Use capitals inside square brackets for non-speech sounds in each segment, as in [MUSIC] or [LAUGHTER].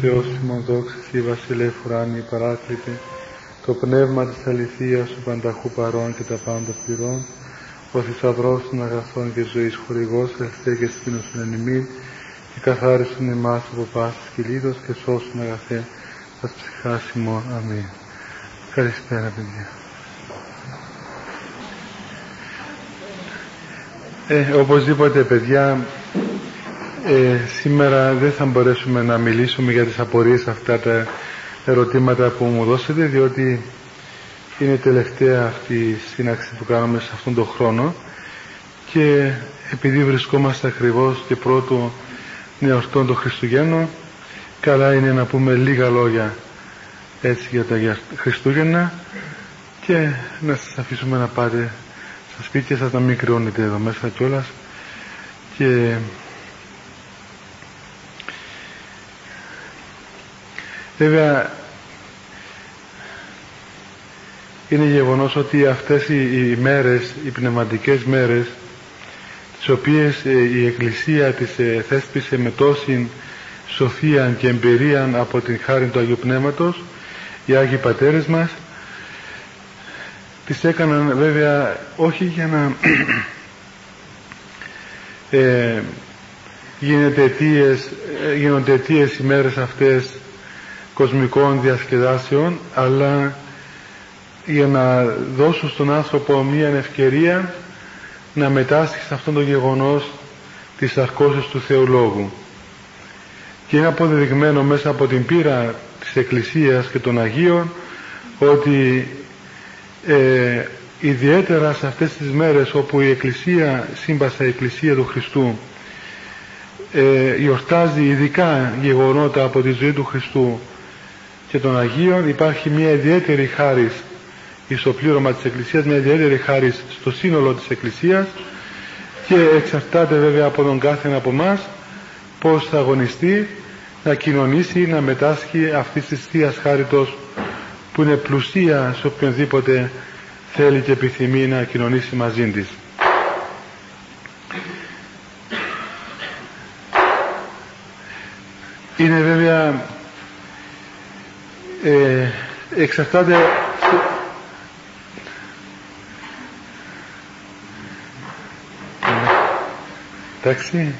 Θεός ημών δόξα Συ Βασιλεύ ουράνιοι παράκλητε, το πνεύμα της αληθείας σου πανταχού παρών και τα πάντα πληρών, ο θησαυρός των αγαθών και ζωής χορηγός, ελευθέ και σπίνωσον εν ημίν, και καθάρισον εμάς από πάσης κυλίδος και σώσουν αγαθέ, τα ψυχάς ημών. Αμήν. Καλησπέρα παιδιά. Ε, οπωσδήποτε παιδιά ε, σήμερα δεν θα μπορέσουμε να μιλήσουμε για τις απορίες αυτά τα ερωτήματα που μου δώσετε διότι είναι τελευταία αυτή η σύναξη που κάνουμε σε αυτόν τον χρόνο. Και επειδή βρισκόμαστε ακριβώς και πρώτο νεορτών των Χριστουγέννων καλά είναι να πούμε λίγα λόγια έτσι για τα Χριστούγεννα. Και να σας αφήσουμε να πάτε στα σπίτια σας να μην κρυώνετε εδώ μέσα κιόλας. Και Βέβαια είναι γεγονός ότι αυτές οι, μέρες, οι πνευματικές μέρες τις οποίες ε, η Εκκλησία τις ε, θέσπισε με τόση σοφία και εμπειρία από την χάρη του Αγίου Πνεύματος οι Άγιοι Πατέρες μας τις έκαναν βέβαια όχι για να [CLEARS THROAT] ε, γίνεται αιτίες, ε, γίνονται αιτίες οι μέρες αυτές κοσμικών διασκεδάσεων αλλά για να δώσω στον άνθρωπο μία ευκαιρία να μετάσχει σε αυτόν τον γεγονός της αρκώσεως του Θεού Λόγου. Και είναι αποδεδειγμένο μέσα από την πείρα της Εκκλησίας και των Αγίων ότι ε, ιδιαίτερα σε αυτές τις μέρες όπου η Εκκλησία, σύμπασα η Εκκλησία του Χριστού ε, γιορτάζει ειδικά γεγονότα από τη ζωή του Χριστού και των Αγίων υπάρχει μια ιδιαίτερη χάρη στο πλήρωμα της Εκκλησίας, μια ιδιαίτερη χάρη στο σύνολο της Εκκλησίας και εξαρτάται βέβαια από τον κάθε από εμά πώς θα αγωνιστεί να κοινωνήσει, να μετάσχει αυτής της Θείας Χάριτος που είναι πλουσία σε οποιονδήποτε θέλει και επιθυμεί να κοινωνήσει μαζί της. Είναι βέβαια ε, εξαρτάται εντάξει.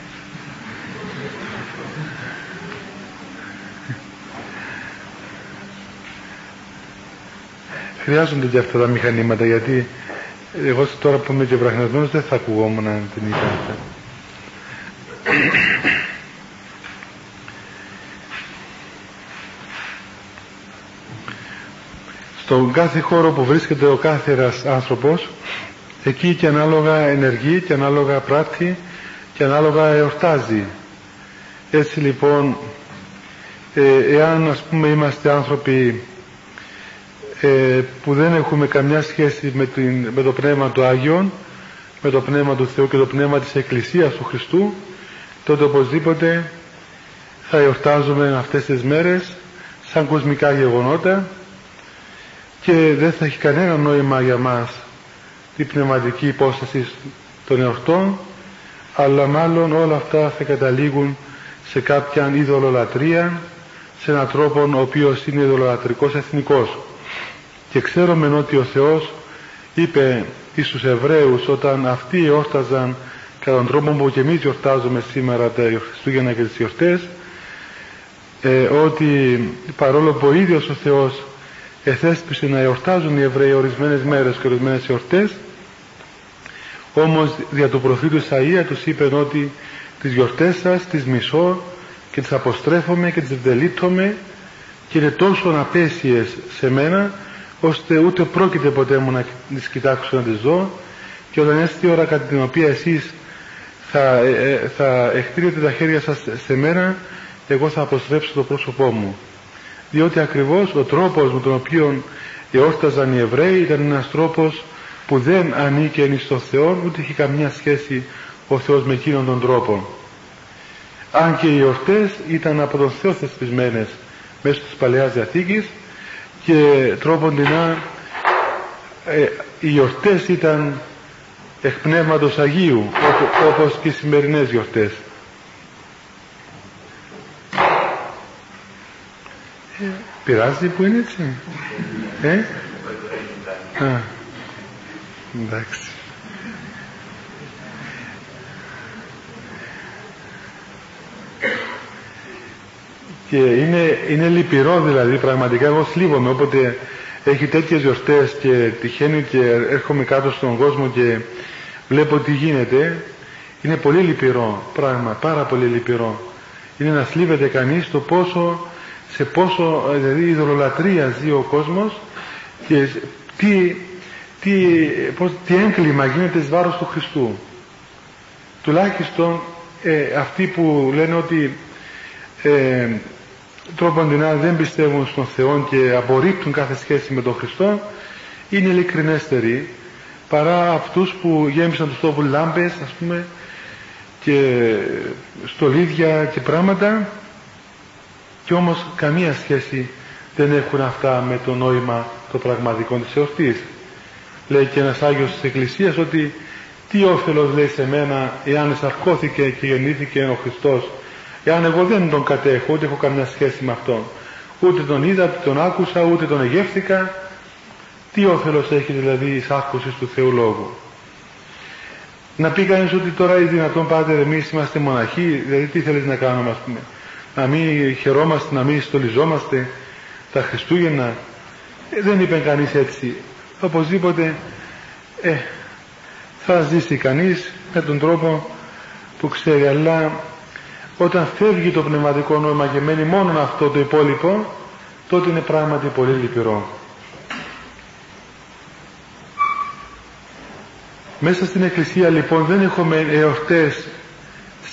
Χρειάζονται και αυτά τα μηχανήματα γιατί εγώ τώρα που είμαι και βραχνασμένος δεν θα ακουγόμουν την ίδια στον κάθε χώρο που βρίσκεται ο κάθε ένας άνθρωπος εκεί και ανάλογα ενεργεί και ανάλογα πράττει και ανάλογα εορτάζει. Έτσι λοιπόν ε, εάν ας πούμε είμαστε άνθρωποι ε, που δεν έχουμε καμιά σχέση με, την, με το Πνεύμα του Άγιον με το Πνεύμα του Θεού και το Πνεύμα της Εκκλησίας του Χριστού τότε οπωσδήποτε θα εορτάζουμε αυτές τις μέρες σαν κοσμικά γεγονότα και δεν θα έχει κανένα νόημα για μας η πνευματική υπόσταση των εορτών αλλά μάλλον όλα αυτά θα καταλήγουν σε κάποια ειδωλολατρία σε έναν τρόπο ο οποίος είναι ειδωλολατρικός εθνικός. Και ξέρουμε ότι ο Θεός είπε στους Εβραίους όταν αυτοί εόρταζαν κατά τον τρόπο που και εμείς γιορτάζουμε σήμερα τα Χριστούγεννα και τις γιορτές ε, ότι παρόλο που ο ίδιος ο Θεός εθέσπισε να εορτάζουν οι Εβραίοι ορισμένες μέρες και ορισμένες εορτές. Όμως δια του προφήτου Σαΐα τους είπε ότι τις γιορτές σας τις μισώ και τις αποστρέφομαι και τις βδελίττομαι και είναι τόσο απέσιες σε μένα ώστε ούτε πρόκειται ποτέ μου να τις κοιτάξω να τις δω. Και όταν έρθει η ώρα κατά την οποία εσείς θα, ε, ε θα εκτείνετε τα χέρια σας σε μένα εγώ θα αποστρέψω το πρόσωπό μου διότι ακριβώς ο τρόπος με τον οποίο εόρταζαν οι Εβραίοι ήταν ένας τρόπος που δεν ανήκε στο Θεό ούτε είχε καμιά σχέση ο Θεός με εκείνον τον τρόπο. Αν και οι εορτές ήταν από τον Θεό θεσπισμένες μέσω της Παλαιάς Διαθήκης και τρόποντινά ε, οι γιορτές ήταν εκ Πνεύματος Αγίου όπως και οι σημερινές γιορτές πειράζει που είναι έτσι. Ε; Α, εντάξει. Και είναι, είναι λυπηρό δηλαδή, πραγματικά εγώ θλίβομαι όποτε έχει τέτοιες γιορτές και τυχαίνει και έρχομαι κάτω στον κόσμο και βλέπω τι γίνεται, είναι πολύ λυπηρό πράγμα, πάρα πολύ λυπηρό. Είναι να θλίβεται κανείς το πόσο, σε πόσο δηλαδή ειδωλολατρία ζει ο κόσμος και τι, τι, πώς, τι έγκλημα γίνεται εις βάρος του Χριστού. Τουλάχιστον ε, αυτοί που λένε ότι ε, τρόπον δεν πιστεύουν στον Θεό και απορρίπτουν κάθε σχέση με τον Χριστό είναι ειλικρινέστεροι παρά αυτούς που γέμισαν τους τόπους λάμπες ας πούμε και στολίδια και πράγματα και όμως καμία σχέση δεν έχουν αυτά με το νόημα το πραγματικό της εορτής. Λέει και ένας Άγιος της Εκκλησίας ότι τι όφελος λέει σε μένα εάν εισαρκώθηκε και γεννήθηκε ο Χριστός εάν εγώ δεν τον κατέχω ούτε έχω καμιά σχέση με αυτόν ούτε τον είδα, ούτε τον άκουσα, ούτε τον εγεύθηκα τι όφελος έχει δηλαδή η εισάρκωση του Θεού Λόγου; Να πει κανείς ότι τώρα είναι δυνατόν πάτε εμείς είμαστε μοναχοί, δηλαδή τι θέλεις να κάνουμε ας πούμε. Να μην χαιρόμαστε, να μην στολιζόμαστε τα Χριστούγεννα. Ε, δεν είπε κανείς έτσι. Οπωσδήποτε ε, θα ζήσει κανείς με τον τρόπο που ξέρει. Αλλά όταν φεύγει το πνευματικό νόημα και μένει μόνο αυτό το υπόλοιπο, τότε είναι πράγματι πολύ λυπηρό. Μέσα στην Εκκλησία λοιπόν δεν έχουμε εορτές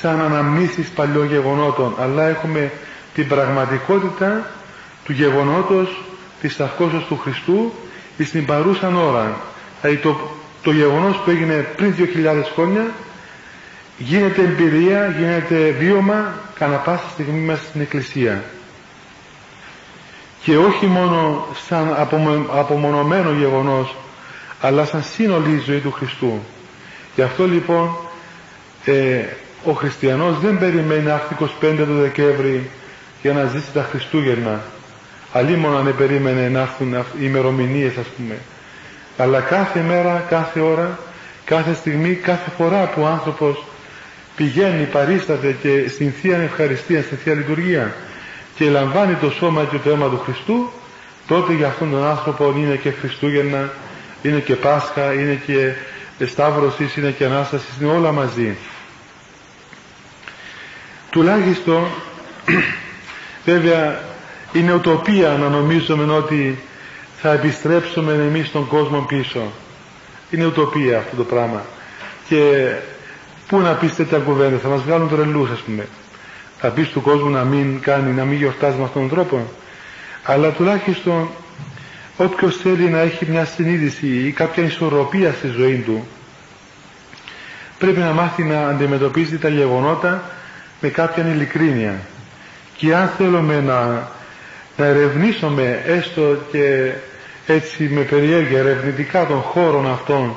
σαν αναμνήσεις παλιών γεγονότων, αλλά έχουμε την πραγματικότητα του γεγονότος της αρκώσεως του Χριστού στην παρούσα ώρα. Δηλαδή το, το γεγονός που έγινε πριν 2.000 χρόνια γίνεται εμπειρία, γίνεται βίωμα κανένα πάσα στιγμή μέσα στην Εκκλησία. Και όχι μόνο σαν απομονωμένο γεγονός αλλά σαν σύνολη ζωή του Χριστού. Γι' αυτό λοιπόν ε, ο χριστιανός δεν περιμένει να έρθει 25 του Δεκέμβρη για να ζήσει τα Χριστούγεννα. Αλλήμον αν περίμενε να έρθουν οι ημερομηνίες ας πούμε. Αλλά κάθε μέρα, κάθε ώρα, κάθε στιγμή, κάθε φορά που ο άνθρωπος πηγαίνει, παρίσταται και στην Θεία Ευχαριστία, στην Θεία Λειτουργία και λαμβάνει το σώμα και το αίμα του Χριστού, τότε για αυτόν τον άνθρωπο είναι και Χριστούγεννα είναι και Πάσχα, είναι και Σταύρωσης, είναι και Ανάστασης, είναι όλα μαζί. Τουλάχιστον, [CLEARS THROAT] βέβαια, είναι ουτοπία να νομίζουμε ότι θα επιστρέψουμε εμείς στον κόσμο πίσω. Είναι ουτοπία αυτό το πράγμα. Και πού να πεις τέτοια κουβέντα, θα μας βγάλουν τρελούς ας πούμε. Θα πεις του κόσμου να μην κάνει, να μην γιορτάζει με αυτόν τον τρόπο. Αλλά τουλάχιστον όποιος θέλει να έχει μια συνείδηση ή κάποια ισορροπία στη ζωή του πρέπει να μάθει να αντιμετωπίζει τα γεγονότα με κάποια ειλικρίνεια και αν θέλουμε να, να ερευνήσουμε έστω και έτσι με περιέργεια ερευνητικά των χώρων αυτών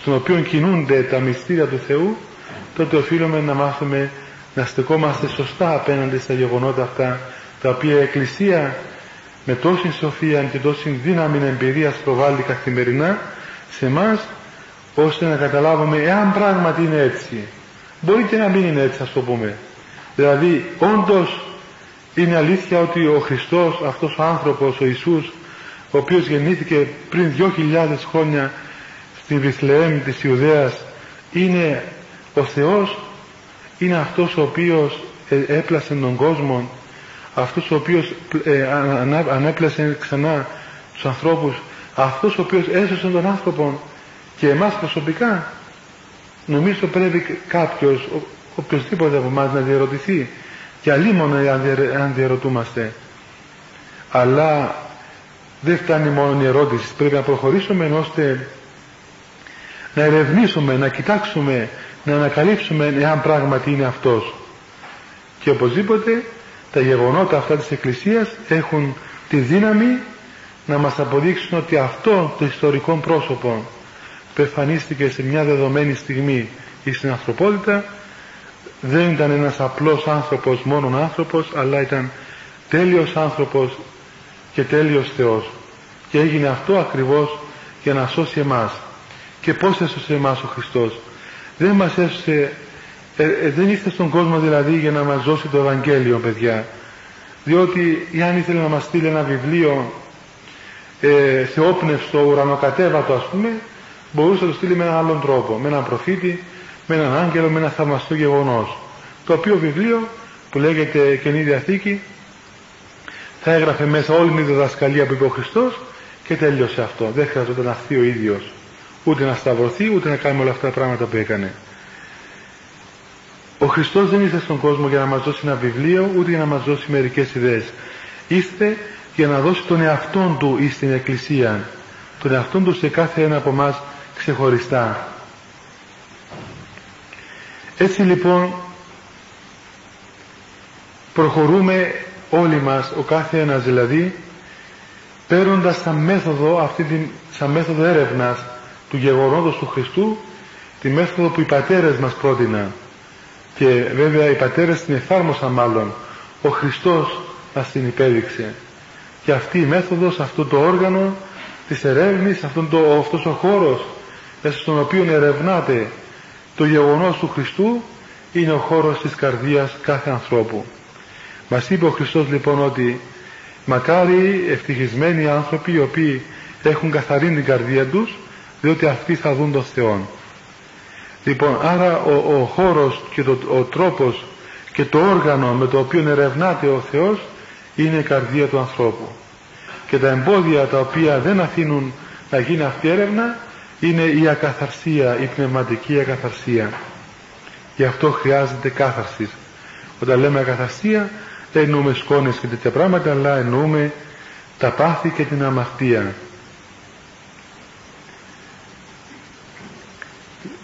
στον οποίο κινούνται τα μυστήρια του Θεού τότε οφείλουμε να μάθουμε να στεκόμαστε σωστά απέναντι στα γεγονότα αυτά τα οποία η Εκκλησία με τόση σοφία και τόση δύναμη εμπειρία προβάλλει καθημερινά σε εμάς ώστε να καταλάβουμε εάν πράγματι είναι έτσι. Μπορεί και να μην είναι έτσι ας το πούμε. Δηλαδή όντως είναι αλήθεια ότι ο Χριστός αυτός ο άνθρωπος ο Ιησούς ο οποίος γεννήθηκε πριν 2.000 χρόνια στην Βιθλεέμ της Ιουδαίας είναι ο Θεός είναι αυτός ο οποίος ε, έπλασε τον κόσμο αυτός ο οποίος ε, ανέπλασε ξανά τους ανθρώπους αυτός ο οποίος έσωσε τον άνθρωπο και εμάς προσωπικά νομίζω πρέπει κάποιος ο, οποιοδήποτε από εμάς να διαρωτηθεί και αλλήμον αν διαρωτούμαστε. Αλλά δεν φτάνει μόνο η ερώτηση. Πρέπει να προχωρήσουμε ώστε να ερευνήσουμε, να κοιτάξουμε να ανακαλύψουμε εάν πράγματι είναι αυτός. Και οπωσδήποτε τα γεγονότα αυτά της Εκκλησίας έχουν τη δύναμη να μας αποδείξουν ότι αυτό το ιστορικό πρόσωπο που εμφανίστηκε σε μια δεδομένη στιγμή στην ανθρωπότητα δεν ήταν ένας απλός άνθρωπος, μόνον άνθρωπος, αλλά ήταν τέλειος άνθρωπος, και τέλειος Θεός. Και έγινε αυτό ακριβώς για να σώσει εμάς. Και πώς έσωσε εμάς ο Χριστός. Δεν μας έσωσε ε, ε, δεν ήρθε στον κόσμο δηλαδή για να μας δώσει το Ευαγγέλιο παιδιά. Διότι αν ήθελε να μας στείλει ένα βιβλίο ε, θεόπνευστο, ουρανοκατέβατο ας πούμε μπορούσε να το στείλει με έναν άλλον τρόπο με έναν προφήτη, με έναν άγγελο, με ένα θαυμαστό γεγονός το οποίο βιβλίο που λέγεται Καινή Διαθήκη θα έγραφε μέσα όλη τη διδασκαλία που είπε ο Χριστός και τέλειωσε αυτό. Δεν χρειαζόταν να έρθει ο ίδιος ούτε να σταυρωθεί ούτε να κάνει όλα αυτά τα πράγματα που έκανε. Ο Χριστός δεν ήρθε στον κόσμο για να μας δώσει ένα βιβλίο ούτε για να μας δώσει μερικές ιδέες. Ήρθε για να δώσει τον εαυτόν του ή στην Εκκλησία. Τον εαυτόν του σε κάθε ένα από εμά ξεχωριστά. Έτσι λοιπόν προχωρούμε όλοι μας, ο κάθε ένας δηλαδή, παίρνοντας σαν μέθοδο, αυτή την, σαν μέθοδο έρευνας του γεγονότος του Χριστού, τη μέθοδο που οι πατέρες μας πρότειναν. Και βέβαια οι πατέρες την εφάρμοσαν μάλλον. Ο Χριστός μας την υπέδειξε. Και αυτή η μέθοδος, αυτό το όργανο της ερεύνης, αυτό το, αυτός ο χώρος μέσα στον οποίο ερευνάται το γεγονός του Χριστού είναι ο χώρος της καρδίας κάθε ανθρώπου. Μας είπε ο Χριστός λοιπόν ότι μακάρι ευτυχισμένοι άνθρωποι οι οποίοι έχουν καθαρή την καρδία τους διότι αυτοί θα δουν τον Θεό. Λοιπόν, άρα ο, ο χώρος και το, ο τρόπος και το όργανο με το οποίο ερευνάται ο Θεός είναι η καρδία του ανθρώπου. Και τα εμπόδια τα οποία δεν αφήνουν να γίνει αυτή η έρευνα είναι η ακαθαρσία, η πνευματική ακαθαρσία. Γι' αυτό χρειάζεται κάθαρσης. Όταν λέμε ακαθαρσία δεν εννοούμε σκόνες και τέτοια πράγματα αλλά εννοούμε τα πάθη και την αμαρτία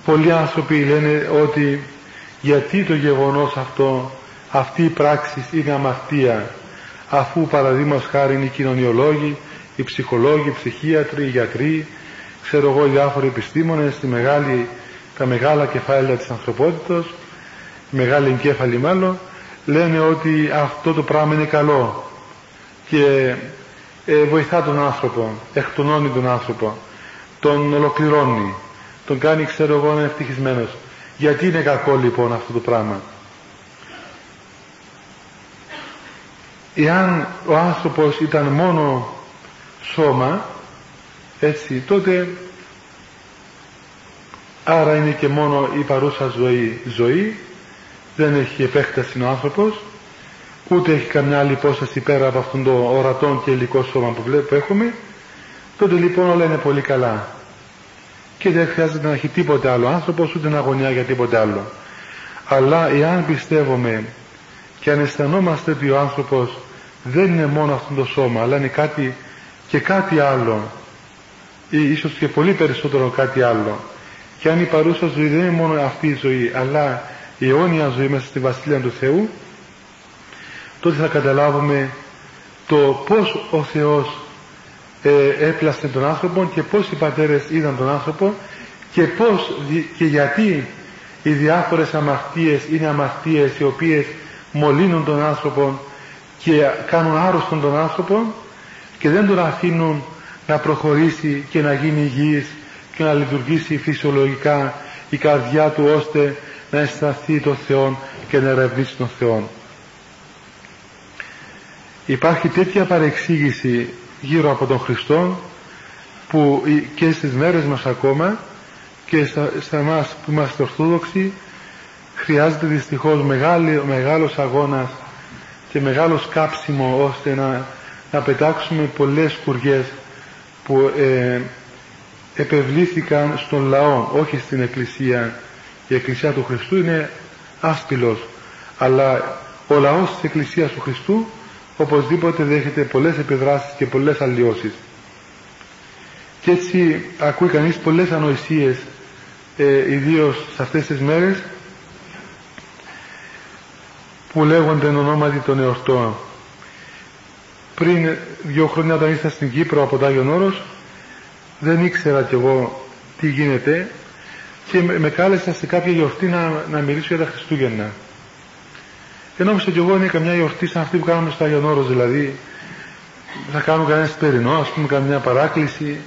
πολλοί άνθρωποι λένε ότι γιατί το γεγονός αυτό αυτή η πράξη είναι αμαρτία αφού παραδείγματος χάρη είναι οι κοινωνιολόγοι οι ψυχολόγοι, οι ψυχίατροι, οι γιατροί ξέρω εγώ οι διάφοροι επιστήμονες τη μεγάλη, τα μεγάλα κεφάλαια της ανθρωπότητας μεγάλη εγκέφαλη μάλλον λένε ότι αυτό το πράγμα είναι καλό και ε, βοηθά τον άνθρωπο, εκτονώνει τον άνθρωπο, τον ολοκληρώνει, τον κάνει ξέρω εγώ να είναι ευτυχισμένος. Γιατί είναι κακό λοιπόν αυτό το πράγμα; Εάν ο άνθρωπος ήταν μόνο σώμα, έτσι, τότε άρα είναι και μόνο η παρούσα ζωή, ζωή. Δεν έχει επέκταση ο άνθρωπος ούτε έχει καμιά άλλη υπόσταση πέρα από αυτόν το ορατόν και υλικό σώμα που, βλέπω, έχουμε. Τότε λοιπόν όλα είναι πολύ καλά. Και δεν χρειάζεται να έχει τίποτε άλλο άνθρωπος ούτε να αγωνιά για τίποτε άλλο. Αλλά εάν πιστεύουμε και αν αισθανόμαστε ότι ο άνθρωπος δεν είναι μόνο αυτό το σώμα αλλά είναι κάτι και κάτι άλλο ή ίσως και πολύ περισσότερο κάτι άλλο. Και αν η παρούσα ζωή δεν είναι μόνο αυτή η ζωή αλλά η αιώνια ζωή μέσα στη Βασιλεία του Θεού τότε θα καταλάβουμε το πως ο Θεός ε, έπλασε τον άνθρωπο και πως οι πατέρες είδαν τον άνθρωπο και πως και γιατί οι διάφορες αμαρτίες είναι αμαρτίες οι οποίες μολύνουν τον άνθρωπο και κάνουν άρρωστον τον άνθρωπο και δεν τον αφήνουν να προχωρήσει και να γίνει υγιής και να λειτουργήσει φυσιολογικά η καρδιά του ώστε να αισθανθεί τον Θεό και να ερευνήσει τον Θεό. Υπάρχει τέτοια παρεξήγηση γύρω από τον Χριστό που και στις μέρες μας ακόμα και στα, στα μας που είμαστε Ορθόδοξοι χρειάζεται δυστυχώς μεγάλη, μεγάλος αγώνας και μεγάλο κάψιμο ώστε να, να πετάξουμε πολλές κουριές που ε, επευλήθηκαν στον λαό, όχι στην Εκκλησία. Η Εκκλησία του Χριστού είναι άσπυλος αλλά ο λαός της Εκκλησίας του Χριστού οπωσδήποτε δέχεται πολλές επιδράσεις και πολλές αλλοιώσεις. Και έτσι ακούει κανείς πολλές ανοησίες ε, ιδίως σε αυτές τις μέρες που λέγονται εν ονόματι των εορτών πριν δύο χρόνια όταν ήρθα στην Κύπρο από Άγιον Όρος δεν ήξερα κι εγώ τι γίνεται και με κάλεσα σε κάποια γιορτή να, να μιλήσω για τα Χριστούγεννα. Και νόμιζα κι εγώ είναι καμιά γιορτή σαν αυτή που κάναμε στο Άγιον Όρος δηλαδή θα κάνω κανένα σπερινό, ας πούμε καμιά παράκληση.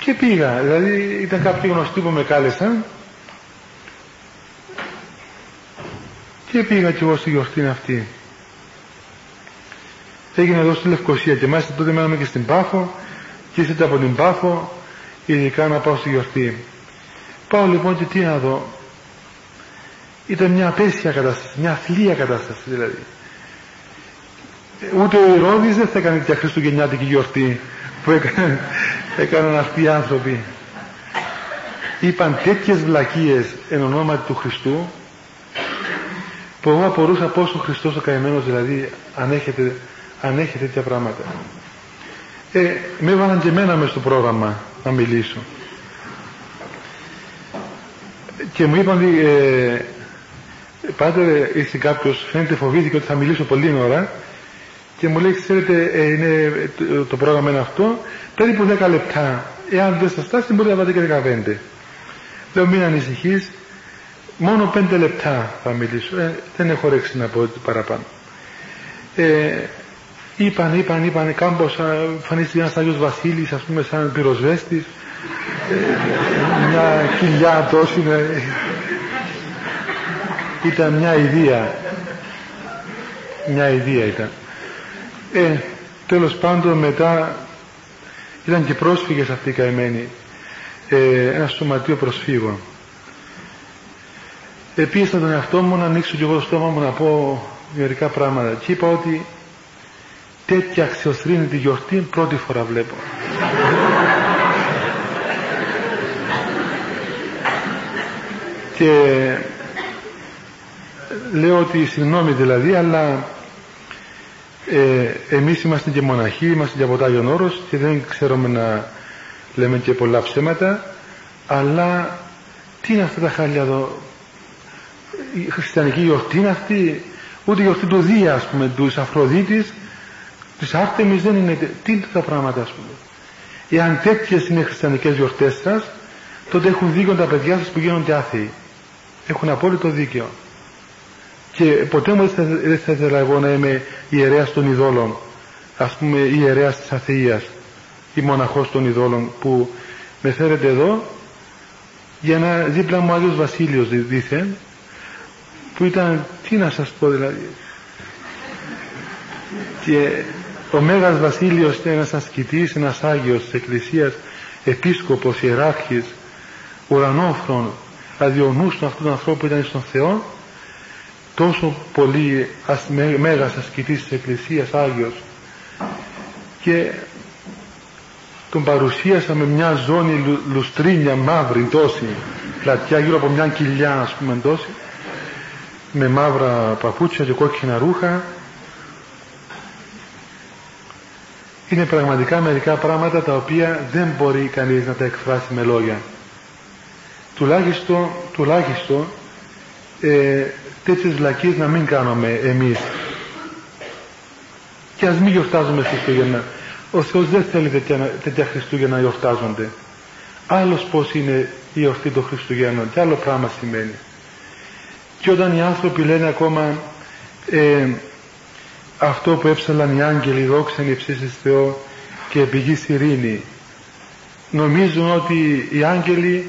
Και πήγα, δηλαδή ήταν κάποιοι γνωστοί που με κάλεσαν και πήγα κι εγώ στη γιορτή αυτή. Έγινε εδώ στη Λευκοσία και μάλιστα τότε μέναμε και στην Πάφο και ήρθατε από την Πάφο ειδικά να πάω στη γιορτή. Πάω λοιπόν και τι να δω. Ήταν μια απέσια κατάσταση, μια αθλία κατάσταση δηλαδή. Ούτε ο Ηρώδης δεν θα έκανε τέτοια χριστουγεννιάτικη γιορτή που έκανε, [LAUGHS] έκαναν αυτοί οι άνθρωποι. Είπαν τέτοιες βλακίες εν ονόματι του Χριστού που εγώ απορούσα πόσο ο Χριστός ο καημένος δηλαδή ανέχεται, ανέχεται τέτοια πράγματα. Ε, με έβαλαν και εμένα μες στο πρόγραμμα να μιλήσω. Και μου είπαν ότι ε, πάτε ήρθε κάποιος, φαίνεται φοβήθηκε ότι θα μιλήσω πολύ ώρα και μου λέει, ξέρετε, ε, είναι, το, πρόγραμμα είναι αυτό, περίπου 10 λεπτά. Εάν δεν σας στάσει μπορείτε να πάτε και 15. Λέω, μην ανησυχείς, μόνο 5 λεπτά θα μιλήσω. Ε, δεν έχω ρέξει να πω παραπάνω. Ε, είπαν, είπαν, είπαν, κάμπος, φανίστηκε ένας Άγιος Βασίλης, ας πούμε, σαν πυροσβέστης, ε, μια κοιλιά τόση, ναι. ήταν μια ιδέα. Μια ιδέα ήταν. Ε, τέλος πάντων μετά ήταν και πρόσφυγες αυτοί οι καημένοι. Ε, ένα σωματείο προσφύγων. Επίσης τον εαυτό μου να ανοίξω και εγώ το στόμα μου να πω μερικά πράγματα. Και είπα ότι τέτοια αξιοθρύνητη γιορτή πρώτη φορά βλέπω. και λέω ότι συγγνώμη δηλαδή αλλά ε, εμείς είμαστε και μοναχοί, είμαστε και από τα Όρος και δεν ξέρουμε να λέμε και πολλά ψέματα αλλά τι είναι αυτά τα χάλια εδώ; Η χριστιανική γιορτή είναι αυτή; Ούτε η γιορτή του Δία ας πούμε του Αφροδίτης της Άρτεμις δεν είναι τι είναι τα πράγματα ας πούμε; Εάν τέτοιες είναι οι χριστιανικές γιορτές σας τότε έχουν δίκιο τα παιδιά σας που γίνονται άθεοι. Έχουν απόλυτο δίκαιο. Και ποτέ μου δεν θα ήθελα εγώ να είμαι ιερέας των ειδόλων ας πούμε ιερέας της αθείας ή μοναχός των ειδόλων που με φέρετε εδώ για να δίπλα μου Άγιος Βασίλειος δήθεν που ήταν τι να σας πω δηλαδή. Και ο Μέγας Βασίλειος ήταν ένας ασκητής, ένας Άγιος της Εκκλησίας επίσκοπος, ιεράρχης ουρανόφρον δηλαδή ο νους του αυτού του ανθρώπου ήταν στον Θεό. Τόσο πολύ ασ, μέ, μέγας ασκητής της Εκκλησίας Άγιος. Και τον παρουσίασα με μια ζώνη λου, λουστρίνια μαύρη τόση πλατιά γύρω από μια κοιλιά ας πούμε τόση με μαύρα παπούτσια και κόκκινα ρούχα είναι πραγματικά μερικά πράγματα τα οποία δεν μπορεί κανείς να τα εκφράσει με λόγια. Τουλάχιστον, τουλάχιστον ε, τέτοιες βλακίες να μην κάνουμε εμείς. Και ας μην γιορτάζουμε Χριστούγεννα. Ο Θεός δεν θέλει τέτοια, τέτοια Χριστούγεννα να γιορτάζονται. Άλλος πως είναι η ορθή των Χριστουγέννων και άλλο πράγμα σημαίνει. Και όταν οι άνθρωποι λένε ακόμα ε, αυτό που έψαλαν οι άγγελοι δόξαν υψίσεις Θεό και πηγής ειρήνη νομίζουν ότι οι άγγελοι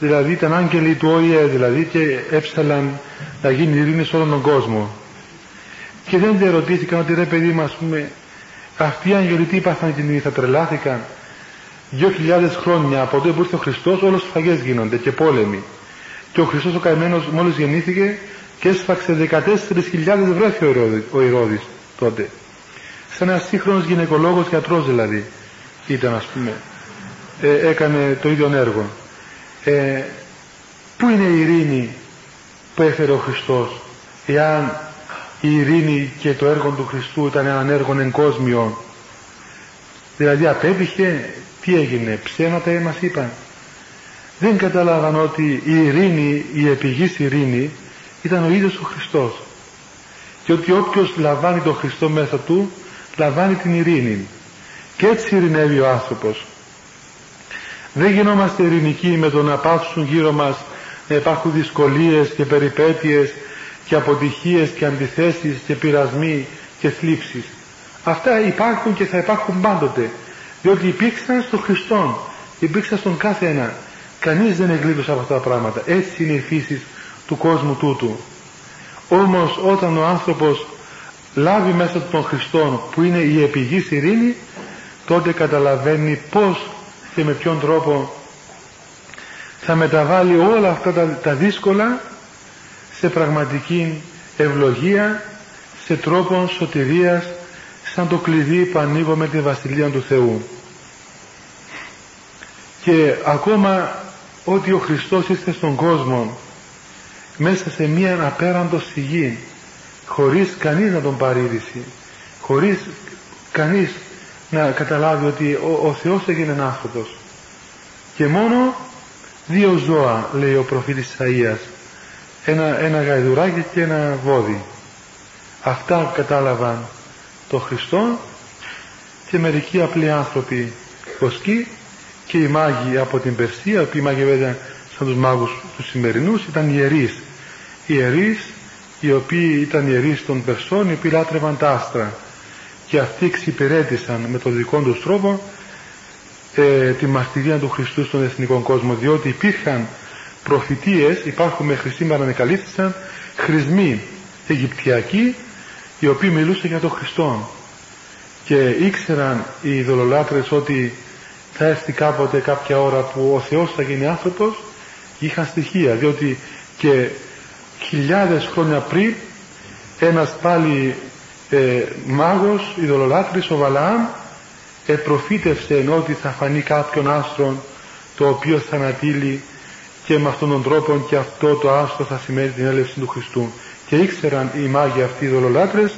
δηλαδή ήταν άγγελοι του ΟΗΕ δηλαδή και έψαλαν να γίνει ειρήνη σε όλον τον κόσμο. Και δεν ερωτήθηκαν ότι ρε παιδί μου ας πούμε αυτοί οι άγγελοι τι είπαν και θα τρελάθηκαν. Δύο χιλιάδες χρόνια από τότε που ήρθε ο Χριστός όλες φαγές γίνονται και πόλεμοι. Και ο Χριστός ο καημένος μόλις γεννήθηκε και έσφαξε 14.000 βρέφη ο Ηρώδης τότε. Σαν ένας σύγχρονος γυναικολόγος γιατρός δηλαδή ήταν ας πούμε ε, έκανε το ίδιο έργο. Ε, πού είναι η ειρήνη που έφερε ο Χριστός εάν η ειρήνη και το έργο του Χριστού ήταν ένα έργο εγκόσμιο δηλαδή απέτυχε τι έγινε ψέματα μας είπαν. Δεν κατάλαβαν ότι η ειρήνη η επιγής ειρήνη ήταν ο ίδιος ο Χριστός και ότι όποιος λαμβάνει τον Χριστό μέσα του λαμβάνει την ειρήνη και έτσι ειρηνεύει ο άνθρωπος δεν γινόμαστε ειρηνικοί με το να πάψουν γύρω μας να υπάρχουν δυσκολίες και περιπέτειες και αποτυχίες και αντιθέσεις και πειρασμοί και θλίψεις. Αυτά υπάρχουν και θα υπάρχουν πάντοτε. Διότι υπήρξαν στον Χριστό, υπήρξαν στον κάθε ένα. Κανείς δεν εγκλείδωσε από αυτά τα πράγματα. Έτσι είναι η φύση του κόσμου τούτου. Όμως όταν ο άνθρωπος λάβει μέσα του τον Χριστό που είναι η επιγής ειρήνη τότε καταλαβαίνει πώς και με ποιον τρόπο θα μεταβάλει όλα αυτά τα, τα δύσκολα σε πραγματική ευλογία σε τρόπο σωτηρίας σαν το κλειδί που ανοίγω με τη Βασιλεία του Θεού. Και ακόμα ότι ο Χριστός είστε στον κόσμο μέσα σε μία απέραντος σιγή χωρίς κανείς να τον παρήδησει χωρίς κανείς να καταλάβει ότι ο, ο Θεός έγινε άνθρωπος. Και μόνο δύο ζώα λέει ο προφήτης Ισαΐας ένα, ένα γαϊδουράκι και ένα βόδι. Αυτά κατάλαβαν το Χριστό και μερικοί απλοί άνθρωποι βοσκοί και οι μάγοι από την Περσία, οι οποίοι μάγοι βέβαια σαν τους μάγους τους σημερινούς ήταν ιερείς ιερείς οι οποίοι ήταν ιερείς των Περσών οι οποίοι λάτρευαν τα άστρα. Και αυτοί εξυπηρέτησαν με τον δικό τους τρόπο ε, τη μαρτυρία του Χριστού στον εθνικό κόσμο διότι υπήρχαν προφητείες υπάρχουν μέχρι σήμερα ανεκαλύφθησαν χρησμοί Αιγυπτιακοί οι οποίοι μιλούσαν για τον Χριστό. Και ήξεραν οι ειδωλολάτρες ότι θα έρθει κάποτε κάποια ώρα που ο Θεός θα γίνει άνθρωπος είχαν στοιχεία διότι και χιλιάδες χρόνια πριν ένας πάλι ε, μάγος, ειδωλολάτρης, ο Βαλαάμ ε, προφήτευσε ότι θα φανεί κάποιον άστρο το οποίο θα ανατείλει και με αυτόν τον τρόπο και αυτό το άστρο θα σημαίνει την έλευση του Χριστού. Και ήξεραν οι μάγοι αυτοί οι ειδωλολάτρες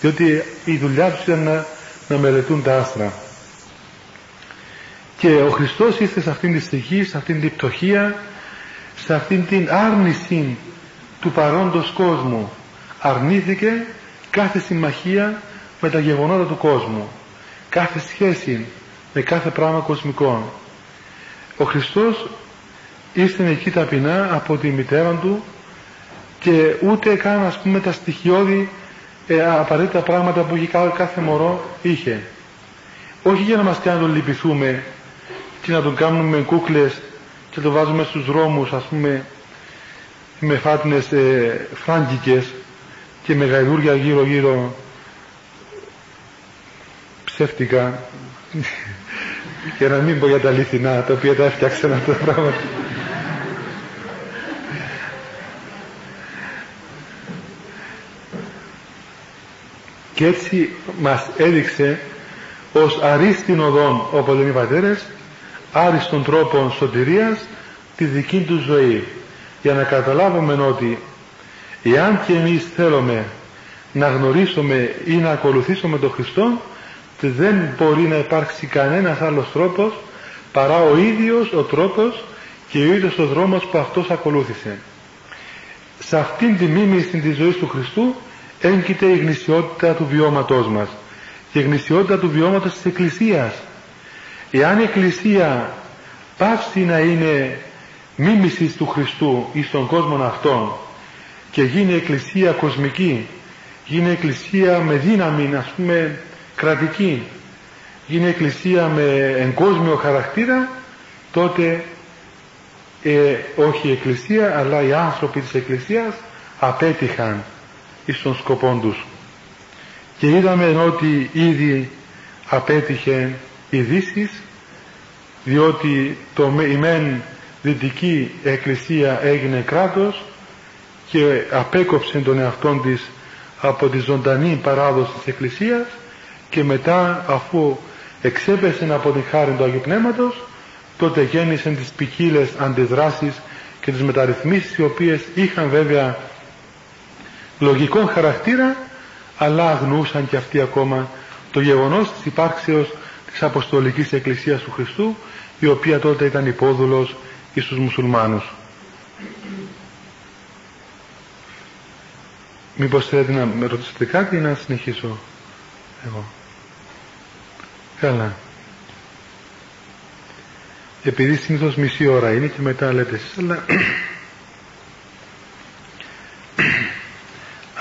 διότι η δουλειά τους ήταν να, να μελετούν τα άστρα. Και ο Χριστός ήρθε σε αυτήν τη στιγμή, σε αυτήν την πτωχία σε αυτήν την άρνηση του παρόντος κόσμου. Αρνήθηκε κάθε συμμαχία με τα γεγονότα του κόσμου κάθε σχέση με κάθε πράγμα κοσμικό. Ο Χριστός ήρθε εκεί ταπεινά από τη μητέρα του και ούτε καν ας πούμε τα στοιχειώδη ε, απαραίτητα πράγματα που είχε κάθε μωρό είχε. Όχι για να μας κάνει να τον λυπηθούμε και να τον κάνουμε κούκλες και το βάζουμε στους δρόμους ας πούμε με φάτνες ε, φράγκικες και με γαϊδούρια γύρω γύρω. Ψεύτικα. Και να μην πω για τα αληθινά τα οποία τα έφτιαξαν αυτά τα πράγματα. Και έτσι μας έδειξε ως αρίστην οδόν όπως λένε οι πατέρες άριστον τρόπον σωτηρίας τη δική τους ζωή για να καταλάβουμε ότι εάν και εμείς θέλουμε να γνωρίσουμε ή να ακολουθήσουμε τον Χριστό δεν μπορεί να υπάρξει κανένας άλλος τρόπος παρά ο ίδιος ο τρόπος και ο ίδιος ο δρόμος που αυτός ακολούθησε. Σε αυτήν τη μίμηση της ζωής του Χριστού έγκυται η γνησιότητα του βιώματός μας και η γνησιότητα του βιώματος της Εκκλησίας. Εάν η Εκκλησία πάψει να είναι μίμηση του Χριστού εις στον κόσμο αυτόν και γίνει εκκλησία κοσμική γίνει εκκλησία με δύναμη ας πούμε κρατική. Γίνει εκκλησία με εγκόσμιο χαρακτήρα τότε ε, όχι η εκκλησία αλλά οι άνθρωποι της εκκλησίας απέτυχαν εις των σκοπών τους. Και είδαμε ότι ήδη απέτυχε η Δύση διότι το η μεν δυτική εκκλησία έγινε κράτος και απέκοψε τον εαυτό της από τη ζωντανή παράδοση της εκκλησίας και μετά αφού εξέπεσε από την χάρη του Αγίου Πνεύματος τότε γέννησαν τις ποικίλες αντιδράσεις και τις μεταρρυθμίσεις οι οποίες είχαν βέβαια λογικό χαρακτήρα αλλά αγνούσαν και αυτοί ακόμα το γεγονός της υπάρξεως της Αποστολικής Εκκλησίας του Χριστού η οποία τότε ήταν υπόδουλος και στους μουσουλμάνους. Μήπως θέλετε να με ρωτήσετε κάτι ή να συνεχίσω εγώ; Καλά. Επειδή συνήθως μισή ώρα είναι και μετά λέτε εσείς, αλλά [COUGHS]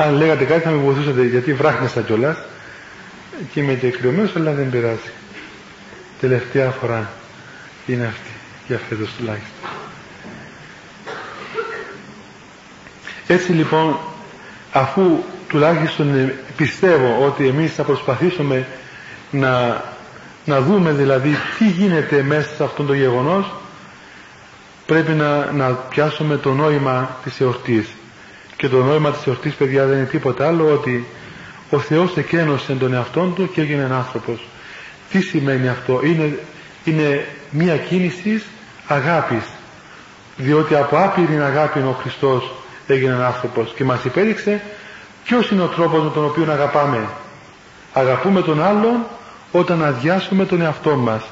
αν λέγατε κάτι θα με βοηθούσατε γιατί βράχνεσα κιόλας. και είμαι και κρυωμένος αλλά δεν πειράζει τελευταία φορά είναι αυτή για φέτος τουλάχιστον έτσι λοιπόν αφού τουλάχιστον πιστεύω ότι εμείς θα προσπαθήσουμε να, να δούμε δηλαδή τι γίνεται μέσα σε αυτό το γεγονός πρέπει να, να πιάσουμε το νόημα της εορτής. Και το νόημα της εορτής παιδιά δεν είναι τίποτα άλλο ότι ο Θεός εκένωσε τον εαυτόν του και έγινε άνθρωπος. Τι σημαίνει αυτό; Είναι, είναι μια κίνηση αγάπης διότι από άπειρη αγάπη ο Χριστός έγινε άνθρωπος και μας υπέδειξε ποιος είναι ο τρόπος με τον οποίο αγαπάμε. Αγαπούμε τον άλλον όταν αδειάσουμε τον εαυτό μας.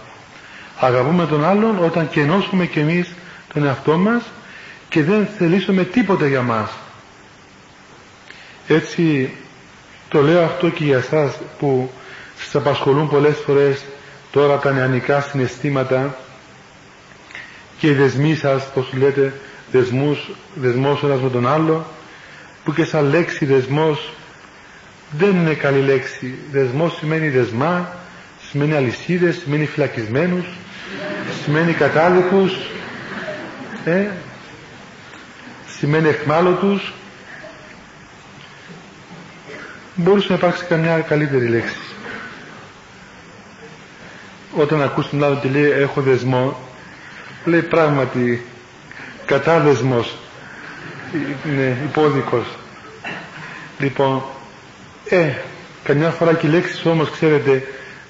Αγαπούμε τον άλλον όταν κενώσουμε κι εμείς τον εαυτό μας και δεν θελήσουμε τίποτα για μας. Έτσι το λέω αυτό και για εσάς που σας απασχολούν πολλές φορές τώρα τα νεανικά συναισθήματα και οι δεσμοί σας, πώς λέτε, δεσμούς, δεσμός ένας με τον άλλο που και σαν λέξη δεσμός δεν είναι καλή λέξη. Δεσμός σημαίνει δεσμά, σημαίνει αλυσίδες, σημαίνει φυλακισμένους, σημαίνει κατάλοιπους, ε, σημαίνει εχμάλωτους. Μπορούσε να υπάρξει καμιά καλύτερη λέξη. Όταν ακούς τον άλλο και λέει έχω δεσμό, λέει πράγματι κατάδεσμος είναι υπόδικος. Λοιπόν ε καμιά φορά και οι λέξεις όμως ξέρετε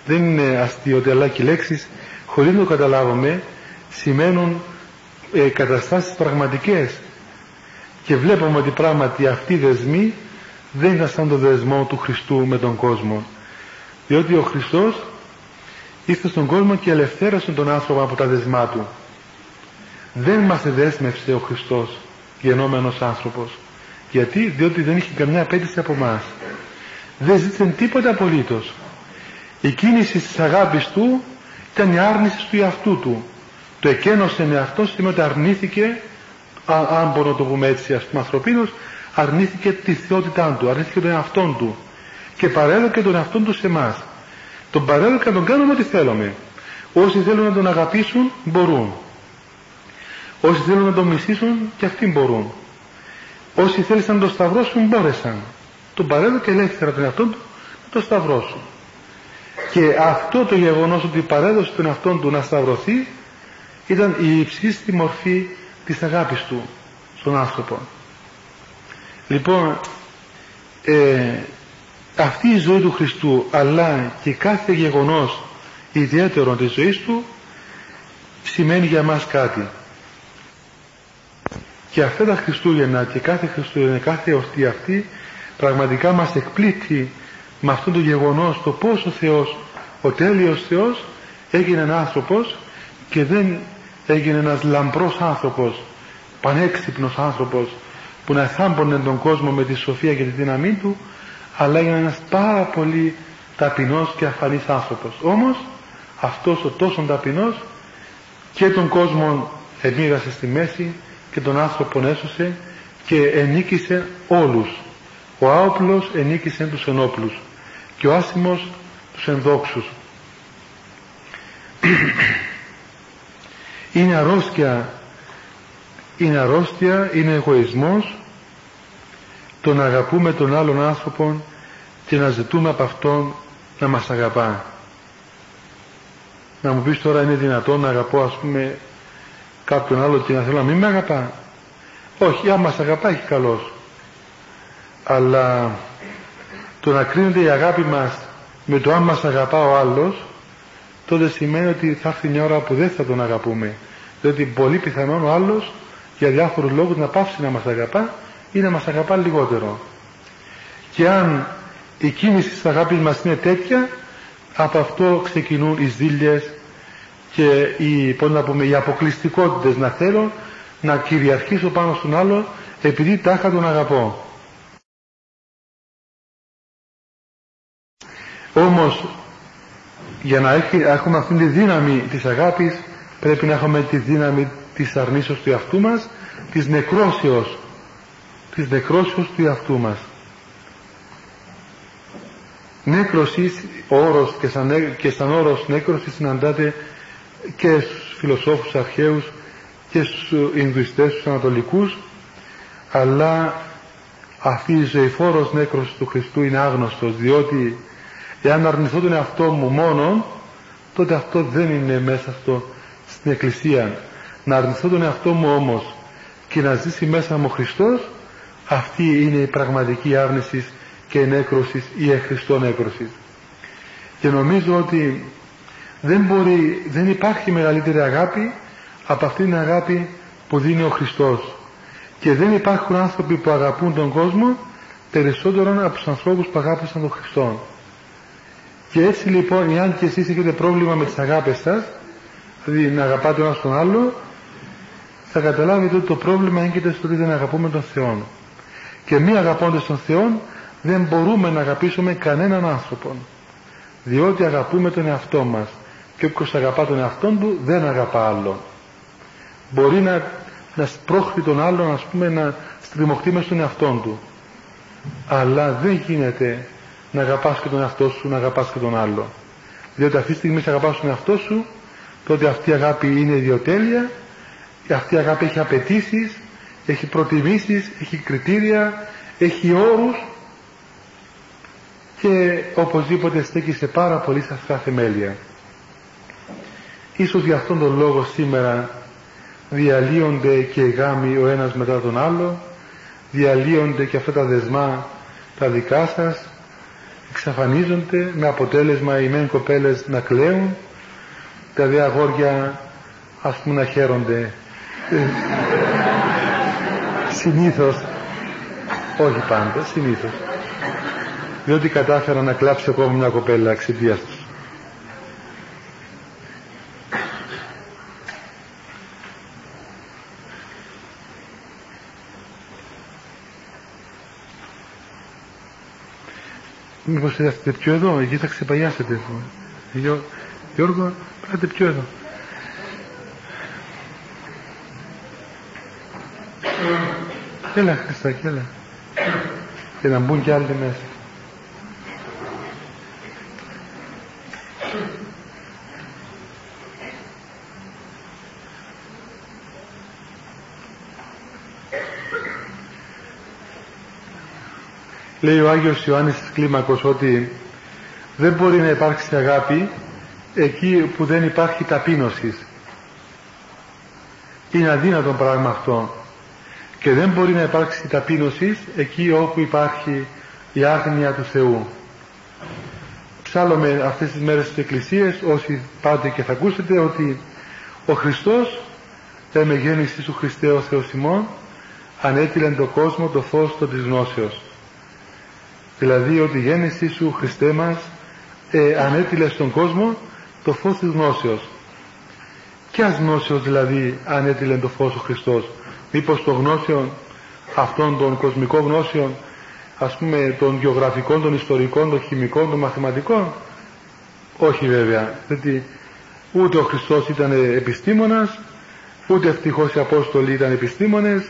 δεν είναι αστείωτε αλλά και οι λέξεις. Χωρίς να το καταλάβουμε σημαίνουν ε, καταστάσεις πραγματικές. Και βλέπουμε ότι πράγματι αυτοί οι δεσμοί δεν ήταν σαν το δεσμό του Χριστού με τον κόσμο. Διότι ο Χριστός ήρθε στον κόσμο και ελευθέρωσε τον άνθρωπο από τα δεσμά του δεν μας δέσμευσε ο Χριστός γενόμενος άνθρωπος. Γιατί; Διότι δεν είχε καμιά απέτηση από εμάς. δεν ζήτησε τίποτα απολύτως. Η κίνηση της αγάπης του ήταν η άρνηση του εαυτού του. Το εκένωσε με αυτό σημαίνει ότι αρνήθηκε αν μπορώ να το πούμε έτσι ας πούμε ανθρωπίνος αρνήθηκε τη θεότητά του αρνήθηκε τον εαυτόν του και παρέλοκε τον εαυτόν του σε εμάς. τον παρέλοκε να τον κάνουμε ό,τι θέλουμε. Όσοι θέλουν να τον αγαπήσουν μπορούν Όσοι θέλουν να τον μισήσουν και αυτοί μπορούν. Όσοι θέλησαν να τον σταυρώσουν μπόρεσαν. Τον παρέδωκε ελεύθερα τον εαυτό του να τον σταυρώσουν. Και αυτό το γεγονός ότι παρέδωσε τον εαυτό του να σταυρωθεί ήταν η υψίστη μορφή της αγάπης του στον άνθρωπο. Λοιπόν, ε, αυτή η ζωή του Χριστού αλλά και κάθε γεγονός ιδιαίτερο της ζωής του σημαίνει για μας κάτι. Και αυτά τα Χριστούγεννα και κάθε Χριστούγεννα, κάθε εορτή αυτή πραγματικά μας εκπλήττει με αυτό το γεγονός το πώς ο Θεός, ο τέλειος Θεός έγινε ένα άνθρωπος και δεν έγινε ένας λαμπρός άνθρωπος, πανέξυπνος άνθρωπος που να θάμπονε τον κόσμο με τη σοφία και τη δύναμή του αλλά έγινε ένας πάρα πολύ ταπεινός και αφανής άνθρωπος. Όμως αυτός ο τόσο ταπεινός και τον κόσμο εμοίρασε στη μέση και τον άνθρωπο έσωσε και ενίκησε όλους. Ο άοπλος ενίκησε τους ενόπλους και ο άσημος τους ενδόξους. [CLEARS THROAT] είναι αρρώστια, είναι αρρώστια, είναι εγωισμός το να αγαπούμε τον άλλον άνθρωπο και να ζητούμε από αυτόν να μας αγαπά. Να μου πεις τώρα είναι δυνατόν να αγαπώ ας πούμε κάποιον άλλο και να θέλω να μην με αγαπά. Όχι, άμα μας αγαπά έχει καλός. Αλλά το να κρίνεται η αγάπη μας με το αν μας αγαπά ο άλλος τότε σημαίνει ότι θα έρθει μια ώρα που δεν θα τον αγαπούμε. Διότι πολύ πιθανόν ο άλλος για διάφορους λόγους να πάψει να μας αγαπά ή να μας αγαπά λιγότερο. Και αν η κίνηση της αγάπης μας είναι τέτοια από αυτό ξεκινούν οι ζήλιες, και οι, πώς να πούμε, οι αποκλειστικότητες να θέλω να κυριαρχήσω πάνω στον άλλο επειδή τάχα τον αγαπώ. Όμως για να έχουμε αυτή τη δύναμη της αγάπης πρέπει να έχουμε τη δύναμη της αρνήσεως του εαυτού μας της νεκρόσεως της νεκρόσεως του εαυτού μας νέκρωσης, ο όρος και σαν, και σαν όρος νέκρωσης συναντάται και στους φιλοσόφους αρχαίους και στους Ινδουιστές, στους Ανατολικούς αλλά αυτή η ζωηφόρος νέκρωση του Χριστού είναι άγνωστος διότι εάν αρνηθώ τον εαυτό μου μόνο τότε αυτό δεν είναι μέσα στο, στην Εκκλησία να αρνηθώ τον εαυτό μου όμως και να ζήσει μέσα μου ο Χριστός αυτή είναι η πραγματική άρνησης και νέκρωσης ή εχριστό νέκρωσης. Και νομίζω ότι δεν μπορεί, δεν υπάρχει μεγαλύτερη αγάπη από αυτήν την αγάπη που δίνει ο Χριστός. Και δεν υπάρχουν άνθρωποι που αγαπούν τον κόσμο περισσότερο από τους ανθρώπους που αγάπησαν τον Χριστό. Και έτσι λοιπόν, εάν και εσείς έχετε πρόβλημα με τις αγάπες σας, δηλαδή να αγαπάτε ο ένας τον άλλο, θα καταλάβετε ότι το πρόβλημα έγκυται στο ότι δεν αγαπούμε τον Θεό. Και μη αγαπώντας τον Θεό, δεν μπορούμε να αγαπήσουμε κανέναν άνθρωπο. Διότι αγαπούμε τον εαυτό μας. Και όποιος αγαπά τον εαυτό του, δεν αγαπά άλλο. Μπορεί να, να σπρώχνει τον άλλον, ας πούμε, να στριμωχτεί μέσα στον εαυτό του. Αλλά δεν γίνεται να αγαπάς και τον εαυτό σου, να αγαπάς και τον άλλο. Διότι αυτή τη στιγμή σε αγαπάς τον εαυτό σου, τότε αυτή η αγάπη είναι ιδιοτέλεια, αυτή η αγάπη έχει απαιτήσεις, έχει προτιμήσεις, έχει κριτήρια, έχει όρους και οπωσδήποτε στέκει σε πάρα πολύ σαφρά θεμέλια. Ίσως για αυτόν τον λόγο σήμερα διαλύονται και οι γάμοι ο ένας μετά τον άλλο, διαλύονται και αυτά τα δεσμά τα δικά σας, εξαφανίζονται με αποτέλεσμα οι μεν κοπέλες να κλαίουν, τα δε αγόρια ας πούμε να χαίρονται. Συνήθως όχι πάντα, συνήθως. Διότι κατάφερα να κλάψει ακόμα μια κοπέλα εξαιτίας τους Μήπως έρθετε πιο εδώ, εκεί θα ξεπαγιάσετε. Γιώργο, πάτε πιο εδώ. Έλα Χριστάκη, έλα. Και να μπουν κι άλλοι μέσα. Λέει ο Άγιος Ιωάννης της Κλίμακος ότι δεν μπορεί να υπάρξει αγάπη εκεί που δεν υπάρχει ταπείνωσης. Είναι αδύνατο πράγμα αυτό. Και δεν μπορεί να υπάρξει ταπείνωσης εκεί όπου υπάρχει η άγνοια του Θεού. Ψάλλουμε αυτές τις μέρες στις εκκλησίες, όσοι πάτε και θα ακούσετε, ότι ο Χριστός, με γέννηση του Χριστέ ο Θεός ημών, ανέτειλεν το κόσμο το φως των της γνώσεως. Δηλαδή ότι η γέννησή σου Χριστέ μας ε, ανέτειλε στον κόσμο το φως της γνώσεως. Ποιας γνώσεως δηλαδή ανέτειλε το φως ο Χριστός. Μήπως το γνώσεων αυτών των κοσμικών γνώσεων ας πούμε των γεωγραφικών, των ιστορικών, των χημικών, των μαθηματικών. Όχι βέβαια. Γιατί ούτε ο Χριστός ήταν επιστήμονας, ούτε ευτυχώς οι Απόστολοι ήταν επιστήμονες